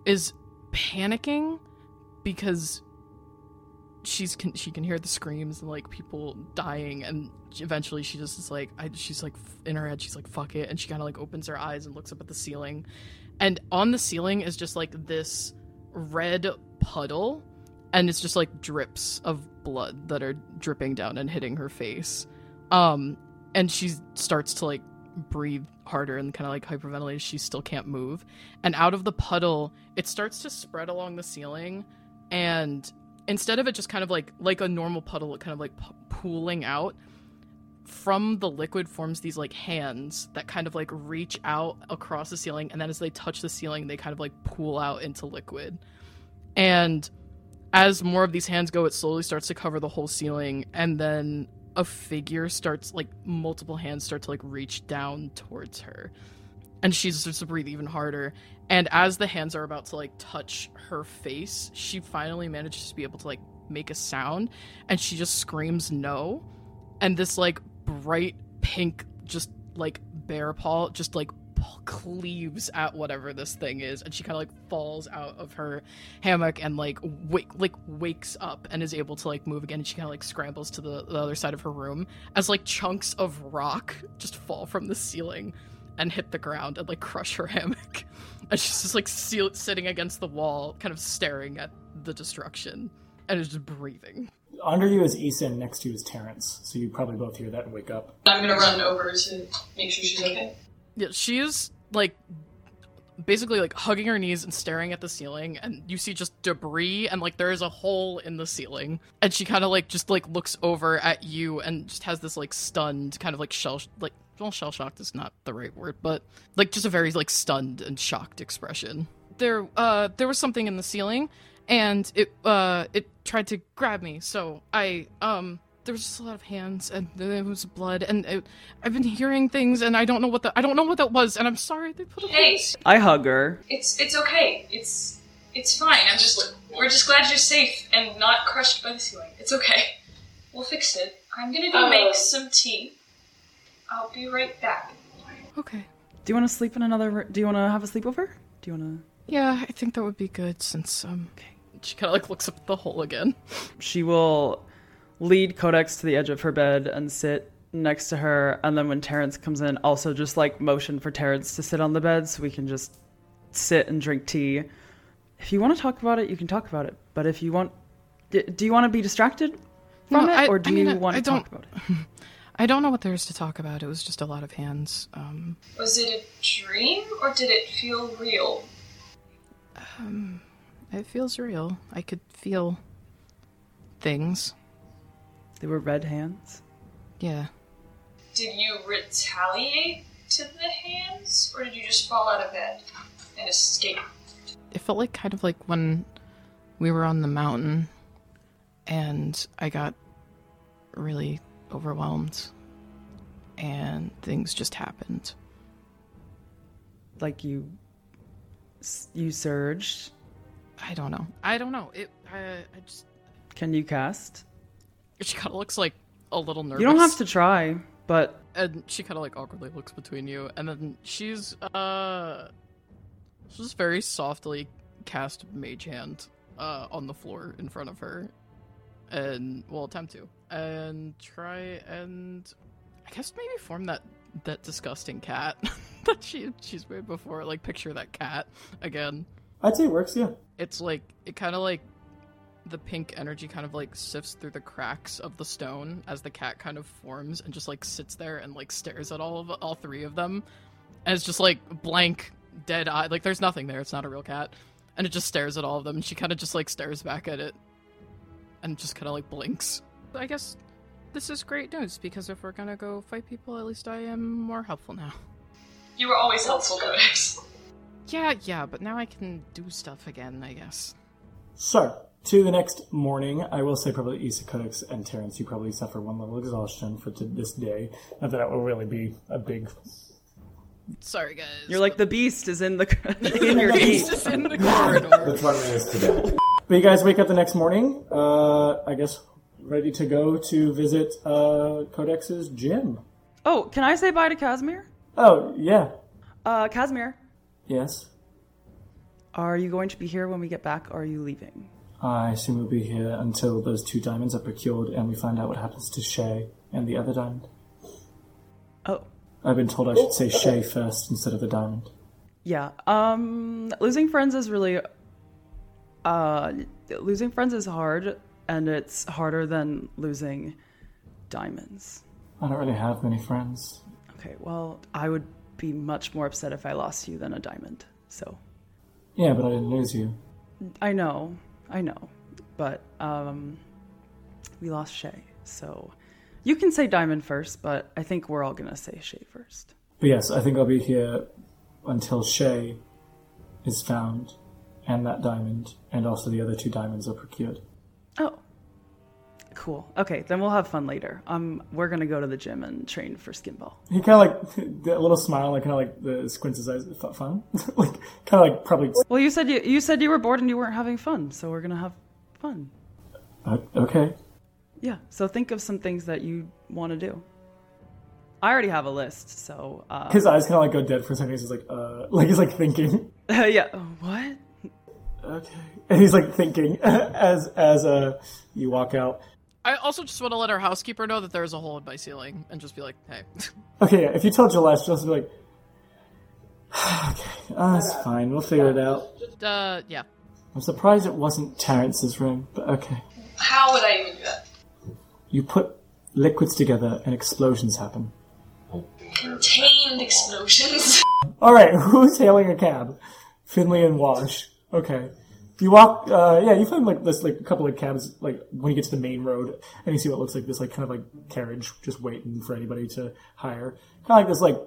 [SPEAKER 6] is panicking because she's can she can hear the screams and like people dying and eventually she just is like I, she's like in her head she's like fuck it and she kind of like opens her eyes and looks up at the ceiling. And on the ceiling is just like this red puddle and it's just like drips of blood that are dripping down and hitting her face. Um and she starts to like breathe harder and kind of like hyperventilate. She still can't move. And out of the puddle it starts to spread along the ceiling and instead of it just kind of like like a normal puddle it kind of like p- pooling out from the liquid forms these like hands that kind of like reach out across the ceiling and then as they touch the ceiling they kind of like pool out into liquid and as more of these hands go it slowly starts to cover the whole ceiling and then a figure starts like multiple hands start to like reach down towards her. And she starts to breathe even harder. And as the hands are about to like touch her face she finally manages to be able to like make a sound and she just screams no. And this like bright pink just like bear paw just like cleaves at whatever this thing is and she kind of like falls out of her hammock and like wake like wakes up and is able to like move again and she kind of like scrambles to the, the other side of her room as like chunks of rock just fall from the ceiling and hit the ground and like crush her hammock and she's just like seal- sitting against the wall kind of staring at the destruction and is just breathing
[SPEAKER 2] Under you is Eason, next to you is Terrence. So you probably both hear that and wake up.
[SPEAKER 4] I'm gonna run over to make sure she's okay.
[SPEAKER 6] Yeah, she is like basically like hugging her knees and staring at the ceiling and you see just debris and like there is a hole in the ceiling. And she kind of like just like looks over at you and just has this like stunned kind of like shell like well shell shocked is not the right word but like just a very like stunned and shocked expression. There uh there was something in the ceiling and it uh it tried to grab me so i um there was just a lot of hands and there was blood and it, I've been hearing things and I don't know what the I don't know what that was and I'm sorry they put a
[SPEAKER 4] Hey,
[SPEAKER 7] I hug her.
[SPEAKER 4] it's it's okay. It's it's fine. I'm just we're just glad you're safe and not crushed by the ceiling. It's okay. We'll fix it. I'm gonna go
[SPEAKER 15] Oh.
[SPEAKER 4] make some tea. I'll be right back.
[SPEAKER 6] Okay.
[SPEAKER 7] Do you want to sleep in another? r- Do you want to have a sleepover? Do you want to?
[SPEAKER 6] Yeah, I think that would be good since um Okay. she kind of like looks up at the hole again.
[SPEAKER 7] She will lead Codex to the edge of her bed and sit next to her, and then when Terrence comes in, also just like motion for Terrence to sit on the bed so we can just sit and drink tea. If you want to talk about it, you can talk about it. But if you want, do you want to be distracted from
[SPEAKER 6] No,
[SPEAKER 7] it,
[SPEAKER 6] I-
[SPEAKER 7] or do
[SPEAKER 6] I mean,
[SPEAKER 7] you
[SPEAKER 6] I-
[SPEAKER 7] want
[SPEAKER 6] I
[SPEAKER 7] to talk
[SPEAKER 6] don't-
[SPEAKER 7] about it?
[SPEAKER 6] I don't know what there is to talk about. It was just a lot of hands. Um,
[SPEAKER 4] Was it a dream or did it feel real?
[SPEAKER 6] um, it feels real. I could feel things.
[SPEAKER 7] They were red hands.
[SPEAKER 6] Yeah.
[SPEAKER 4] Did you retaliate to the hands or did you just fall out of bed and escape?
[SPEAKER 6] It felt like kind of like when we were on the mountain and I got really overwhelmed and things just happened.
[SPEAKER 7] Like you, you surged.
[SPEAKER 6] I don't know. I don't know. It. I, I just.
[SPEAKER 7] Can you cast?
[SPEAKER 6] She kind of looks like a little nervous.
[SPEAKER 7] You don't have to try, but
[SPEAKER 6] And she kind of like awkwardly looks between you, and then she's uh, she'll just very softly cast Mage Hand uh on the floor in front of her, and will attempt to and try and I guess maybe form that that disgusting cat that she she's made before. Like picture that cat again.
[SPEAKER 2] I'd say it works, yeah.
[SPEAKER 6] It's like it kind of like the pink energy kind of like sifts through the cracks of the stone as the cat kind of forms and just like sits there and like stares at all of all three of them. And it's just like blank, dead eye. Like there's nothing there. It's not a real cat. And it just stares at all of them. And she kind of just like stares back at it and just kind of like blinks. I guess this is great news because if we're gonna go fight people, at least I am more helpful now.
[SPEAKER 4] You were always helpful, Codex.
[SPEAKER 6] Yeah, yeah, but now I can do stuff again, I guess.
[SPEAKER 2] So, to the next morning, I will say probably Issa Codex and Terrence, you probably suffer one level exhaustion for to this day. Not that that will really be a big.
[SPEAKER 6] Sorry, guys.
[SPEAKER 7] you're like the beast is in the in your
[SPEAKER 6] Beast is in the corridor.
[SPEAKER 16] Which one is today?
[SPEAKER 2] But you guys wake up the next morning, uh, I guess, ready to go to visit uh, Codex's gym.
[SPEAKER 7] Oh, can I say bye to Casimir?
[SPEAKER 2] Oh, yeah.
[SPEAKER 7] Uh, Casimir,
[SPEAKER 2] Yes.
[SPEAKER 7] are you going to be here when we get back? Or are you leaving?
[SPEAKER 2] I assume we'll be here until those two diamonds are procured and we find out what happens to Shay and the other diamond.
[SPEAKER 7] Oh.
[SPEAKER 2] I've been told I should say Shay first instead of the diamond.
[SPEAKER 7] Yeah. Um, losing friends is really, uh, losing friends is hard, and it's harder than losing diamonds.
[SPEAKER 2] I don't really have many friends.
[SPEAKER 7] Okay. Well, I would be much more upset if I lost you than a diamond. So
[SPEAKER 2] Yeah, but I didn't lose you.
[SPEAKER 7] I know, I know, but um, we lost Shay, so you can say diamond first, but I think we're all gonna say Shay first.
[SPEAKER 2] But yes, I think I'll be here until Shay is found and that diamond and also the other two diamonds are procured.
[SPEAKER 7] Oh, cool. Okay, then we'll have fun later. Um, we're gonna go to the gym and train for skinball.
[SPEAKER 2] He kind of like, that little smile, like kind of like the squints his eyes, fun? like, kind of like probably,
[SPEAKER 7] Well, you said you you said you were bored and you weren't having fun, so we're gonna have fun.
[SPEAKER 2] uh, okay.
[SPEAKER 7] Yeah. So think of some things that you want to do. I already have a list, so uh,
[SPEAKER 2] His eyes kind of like go dead for a second. He's like, uh, like he's like thinking.
[SPEAKER 7] yeah. What?
[SPEAKER 2] Okay. And he's like thinking as, as, uh, you walk out.
[SPEAKER 6] I also just want to let our housekeeper know that there's a hole in my ceiling and just be like, hey.
[SPEAKER 2] Okay, if you tell Celeste, Celeste will be like, okay, uh, it's fine. We'll figure it out.
[SPEAKER 6] uh, yeah.
[SPEAKER 2] I'm surprised it wasn't Terrence's room, but okay.
[SPEAKER 4] How would I even do that?
[SPEAKER 2] You put liquids together and explosions happen.
[SPEAKER 4] Contained explosions.
[SPEAKER 2] All right, who's hailing a cab? Finley and Wash. Okay. You walk, uh, yeah, you find like this, like a couple of cabs, like when you get to the main road, and you see what looks like this, like kind of like carriage, just waiting for anybody to hire. Kind of like this, like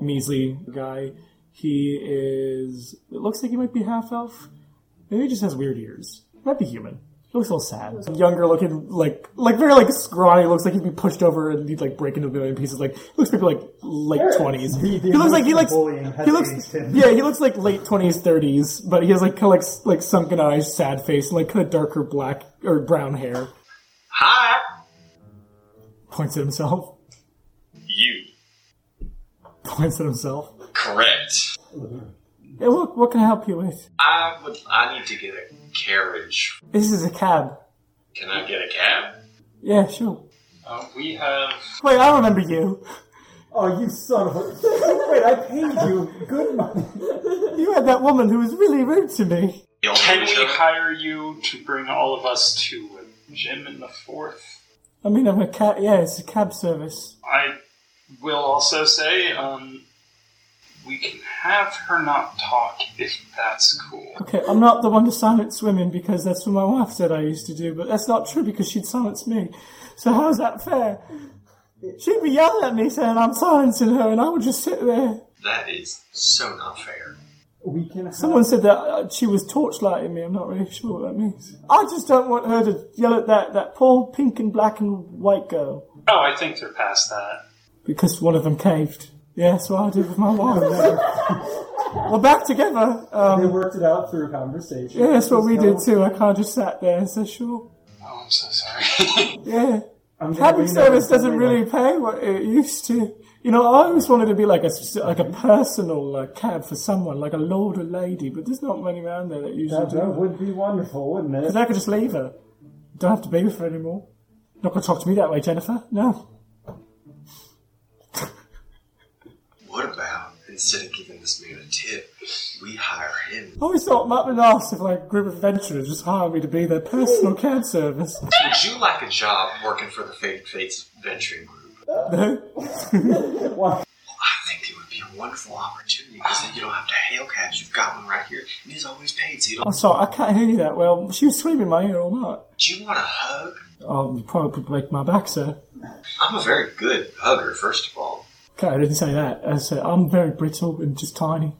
[SPEAKER 2] measly guy. He is. It looks like he might be half elf. Maybe he just has weird ears. Might be human. He looks a little sad. Younger looking, like like very like scrawny. Looks like he'd be pushed over and he'd like break into a million pieces. Like looks maybe like late twenties.
[SPEAKER 12] the- the
[SPEAKER 2] He looks like he looks
[SPEAKER 12] bullying has
[SPEAKER 2] he looks
[SPEAKER 12] him.
[SPEAKER 2] yeah he looks like late twenties thirties, but he has like kind of like like sunken eyes, sad face, and like kind of darker black or brown hair.
[SPEAKER 8] Hi!
[SPEAKER 2] Points at himself.
[SPEAKER 8] You.
[SPEAKER 2] Points at himself.
[SPEAKER 8] Correct.
[SPEAKER 2] Yeah, what what can I help you with?
[SPEAKER 8] I would. I need to get a carriage.
[SPEAKER 2] This is a cab.
[SPEAKER 8] Can I get a cab?
[SPEAKER 2] Yeah, sure.
[SPEAKER 8] Uh, we have.
[SPEAKER 2] Wait, I remember you.
[SPEAKER 12] Oh, you son of a! Wait, I paid you good money.
[SPEAKER 2] You had had that woman who was really rude to me.
[SPEAKER 5] Can we hire you to bring all of us to a gym in the fourth?
[SPEAKER 2] I mean, I'm a cat. Yeah, it's a cab service.
[SPEAKER 5] I will also say, um, we can have her not talk if that's cool.
[SPEAKER 2] Okay, I'm not the one to silence women because that's what my wife said I used to do, but that's not true because she'd silence me. So how's that fair? She'd be yelling at me saying I'm silencing her, and I would just sit there.
[SPEAKER 8] That is so not fair.
[SPEAKER 2] We can. Someone said that uh, she was torchlighting me. I'm not really sure what that means. I just don't want her to yell at that that poor pink and black and white girl
[SPEAKER 5] Oh, I think they're past that.
[SPEAKER 2] because one of them caved. Yeah, that's what I did with my wife. We're back together. Um,
[SPEAKER 12] they worked it out through conversation.
[SPEAKER 2] yeah, that's what we did
[SPEAKER 12] So-
[SPEAKER 2] too. I kind of just sat there and said, "Sure."
[SPEAKER 5] Oh, I'm so sorry.
[SPEAKER 2] Yeah.
[SPEAKER 12] I'm gonna
[SPEAKER 2] Cabin
[SPEAKER 12] bring that
[SPEAKER 2] service doesn't
[SPEAKER 12] later.
[SPEAKER 2] really pay what it used to. You know, I always wanted to be like a like a personal uh, cab for someone, like a lord or lady, but there's not many around there that usually
[SPEAKER 12] That,
[SPEAKER 2] do.
[SPEAKER 12] that would be wonderful, wouldn't it?
[SPEAKER 2] Because I could just leave her. Don't have to be with her anymore. Not gonna talk to me that way, Jennifer. No.
[SPEAKER 8] What about instead of giving this man a tip, we hire him?
[SPEAKER 2] I always thought be nice if like a group of adventurers just hired me to be their personal cab service.
[SPEAKER 8] Would you like a job working for the Fate Fates Venturing Group?
[SPEAKER 2] No.
[SPEAKER 8] Well I think it would be a wonderful opportunity because then you don't have to hail cabs. You've got one right here, and he's always paid, so you don't.
[SPEAKER 2] I'm sorry, I can't hear you that well. She was screaming in my ear all night.
[SPEAKER 8] Do you want a hug?
[SPEAKER 2] Oh, you probably break my back, sir.
[SPEAKER 8] I'm a very good hugger, first of all.
[SPEAKER 2] Okay, I didn't say that. I said I'm very brittle and just tiny.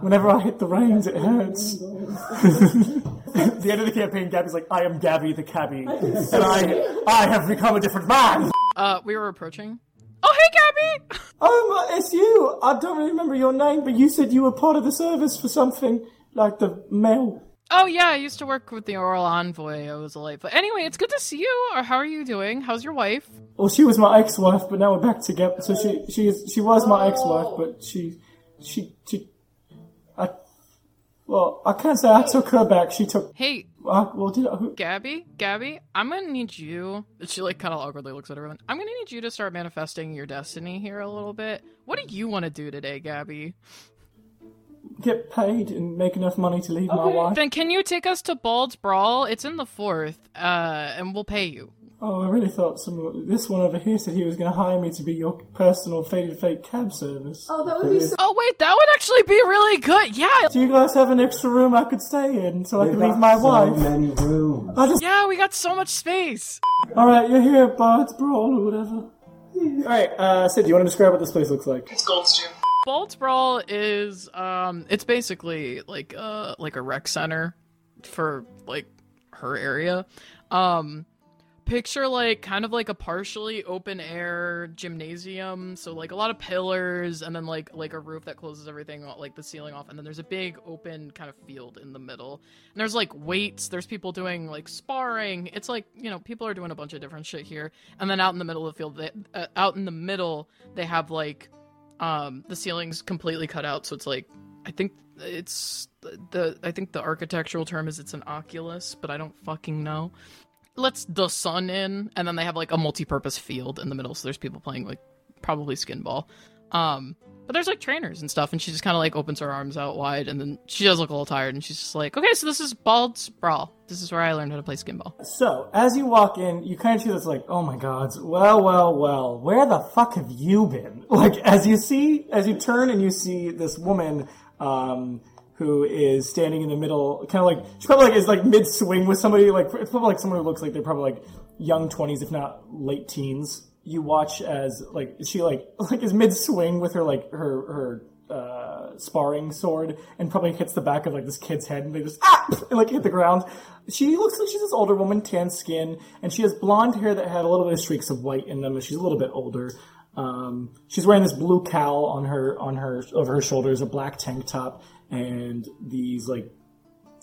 [SPEAKER 2] Whenever I hit the reins, it hurts. the end of the campaign, Gabby's like, "I am Gabby the cabbie, and I, I have become a different man."
[SPEAKER 6] Uh, we were approaching. Oh, hey, Gabby!
[SPEAKER 2] Oh, it's you. I don't really remember your name, but you said you were part of the service for something like the mail.
[SPEAKER 6] Oh, yeah, I used to work with the Oral Envoy. I was a light. But anyway, it's good to see you. Or how are you doing? How's your wife?
[SPEAKER 2] Well, she was my ex-wife, but now we're back together. So she, she is, she was my ex-wife, but she, she, she, I, well, I can't say I took her back. She took.
[SPEAKER 6] Hey.
[SPEAKER 2] Uh, well, did I, who,
[SPEAKER 6] Gabby, Gabby, I'm gonna need you. She like kind of awkwardly looks at everyone. I'm gonna need you to start manifesting your destiny here a little bit. What do you want to do today, Gabby?
[SPEAKER 2] Get paid and make enough money to leave my wife.
[SPEAKER 6] Then can you take us to Bald's Brawl? It's in the fourth, uh, and we'll pay you.
[SPEAKER 2] Oh, I really thought some this one over here said he was going to hire me to be your personal faded fake cab service.
[SPEAKER 17] Oh, that would be so.
[SPEAKER 6] Oh wait, that would actually be really good. Yeah.
[SPEAKER 2] Do you guys have an extra room I could stay in so I
[SPEAKER 12] We've
[SPEAKER 2] can
[SPEAKER 12] got
[SPEAKER 2] leave my
[SPEAKER 12] so
[SPEAKER 2] wife?
[SPEAKER 12] many rooms.
[SPEAKER 2] I just.
[SPEAKER 6] Yeah, we got so much space.
[SPEAKER 2] All right, you're here, Bard's Brawl or whatever. All right, uh, Sid, do you want to describe what this place looks like?
[SPEAKER 4] It's Gold's Gym.
[SPEAKER 6] Bald's Brawl is um it's basically like uh like a rec center for like her area. Um picture like kind of like a partially open air gymnasium. So like a lot of pillars and then like like a roof that closes everything like the ceiling off. And then there's a big open kind of field in the middle. And there's like weights. There's people doing like sparring. It's like you know people are doing a bunch of different shit here. And then out in the middle of the field they, uh, out in the middle they have like um the ceiling's completely cut out so it's like i think it's the i think the architectural term is it's an oculus but i don't fucking know. Lets the sun in and then they have like a multi-purpose field in the middle so there's people playing like probably skin ball um but there's like trainers and stuff and she just kind of like opens her arms out wide and then she does look a little tired and she's just like okay so this is bald's brawl this is where i learned how to play skin ball
[SPEAKER 2] So, as you walk in, you kind of see this like, oh my god, well, well, well, where the fuck have you been? Like, as you see, as you turn and you see this woman, um, who is standing in the middle, kind of like, she probably like is like mid swing with somebody, like, it's probably like someone who looks like they're probably like young 20s, if not late teens. You watch as, like, she like, like is mid swing with her, like, her, her, uh, sparring sword and probably hits the back of like this kid's head and they just ah and like hit the ground. She looks like she's this older woman, tan skin, and she has blonde hair that had a little bit of streaks of white in them. And she's a little bit older. Um, she's wearing this blue cowl on her on her over her shoulders, a black tank top, and these like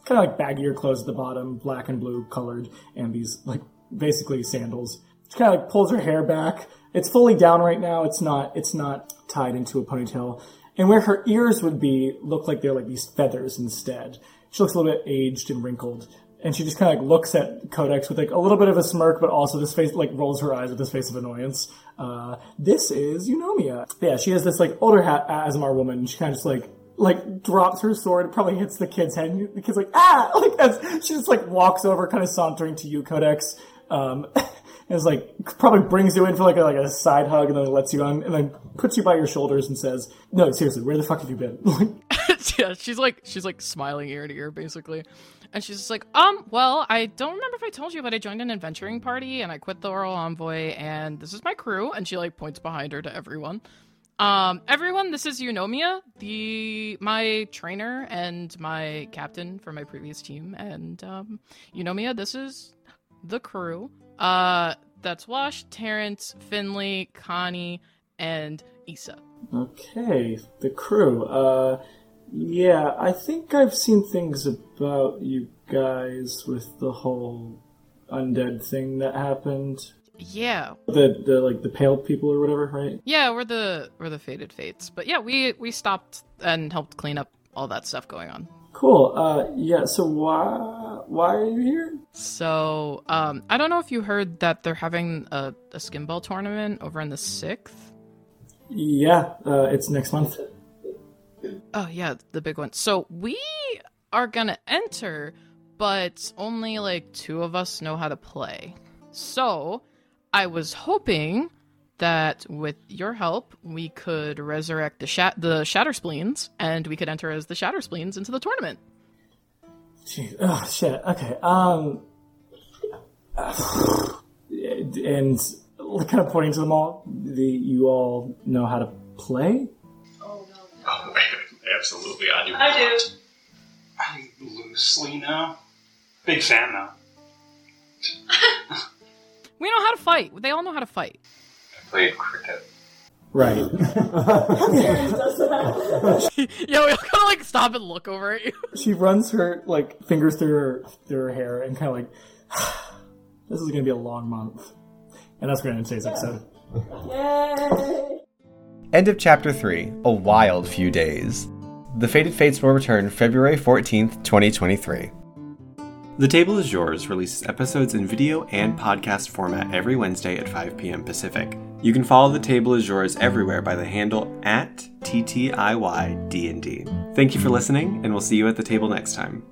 [SPEAKER 2] kind of like baggier clothes at the bottom, black and blue colored, and these like basically sandals. She kind of like pulls her hair back. It's fully down right now. It's not. It's not tied into a ponytail. And where her ears would be, look like they're like these feathers instead. She looks a little bit aged and wrinkled. And she just kind of like looks at Codex with like a little bit of a smirk, but also this face like rolls her eyes with this face of annoyance. Uh, this is Eunomia. Yeah, she has this like older hat Aasimar woman. She kind of just like like drops her sword, probably hits the kid's head, and the kid's like ah, like as she just like walks over, kind of sauntering to you, Codex. Um, is like probably brings you in for like a, like a side hug, and then lets you on, and then puts you by your shoulders and says, "No, seriously, where the fuck have you been?"
[SPEAKER 6] yeah, she's like she's like smiling ear to ear basically. And she's just like, um, well, I don't remember if I told you, but I joined an adventuring party and I quit the oral envoy and this is my crew. And she like points behind her to everyone. Um, everyone, this is Eunomia, the my trainer and my captain for my previous team. And um, Eunomia, this is the crew. Uh, that's Wash, Terrence, Finley, Connie, and Issa.
[SPEAKER 2] Okay, the crew. Uh, yeah, I think I've seen things about you guys with the whole undead thing that happened.
[SPEAKER 6] Yeah,
[SPEAKER 2] The the like the pale people or whatever, right?
[SPEAKER 6] yeah, we're the we're the Faded Fates, but yeah, we we stopped and helped clean up all that stuff going on.
[SPEAKER 2] Cool. Uh, yeah. So why why are you here?
[SPEAKER 6] So, um, I don't know if you heard that they're having a, a skinball tournament over in the sixth.
[SPEAKER 2] Yeah, uh, it's next month.
[SPEAKER 6] Oh yeah, the big one. So we are gonna enter, but only like two of us know how to play. So I was hoping that with your help, we could resurrect the shat the Shatter Spleens, and we could enter as the Shatter Spleens into the tournament.
[SPEAKER 2] Jeez. Oh shit. Okay. Um. And kind of pointing to them all. The you all know how to play.
[SPEAKER 18] Oh, no! absolutely, I do.
[SPEAKER 4] I do.
[SPEAKER 5] I loosely know. Big fan though.
[SPEAKER 6] We know how to fight. They all know how to fight.
[SPEAKER 18] I played cricket.
[SPEAKER 2] Right.
[SPEAKER 6] Yo, we all kind of like stop and look over at you.
[SPEAKER 2] she runs her like fingers through her through her hair and kind of like, this is gonna be a long month, and that's going to end today's episode.
[SPEAKER 19] Yay!
[SPEAKER 8] End of chapter 3 A Wild Few Days. The Faded Fates will return February 14th, 2023. The Table is Yours releases episodes in video and podcast format every Wednesday at 5 p.m. Pacific. You can follow The Table is Yours everywhere by the handle at TTIYDND. Thank you for listening, and we'll see you at the table next time.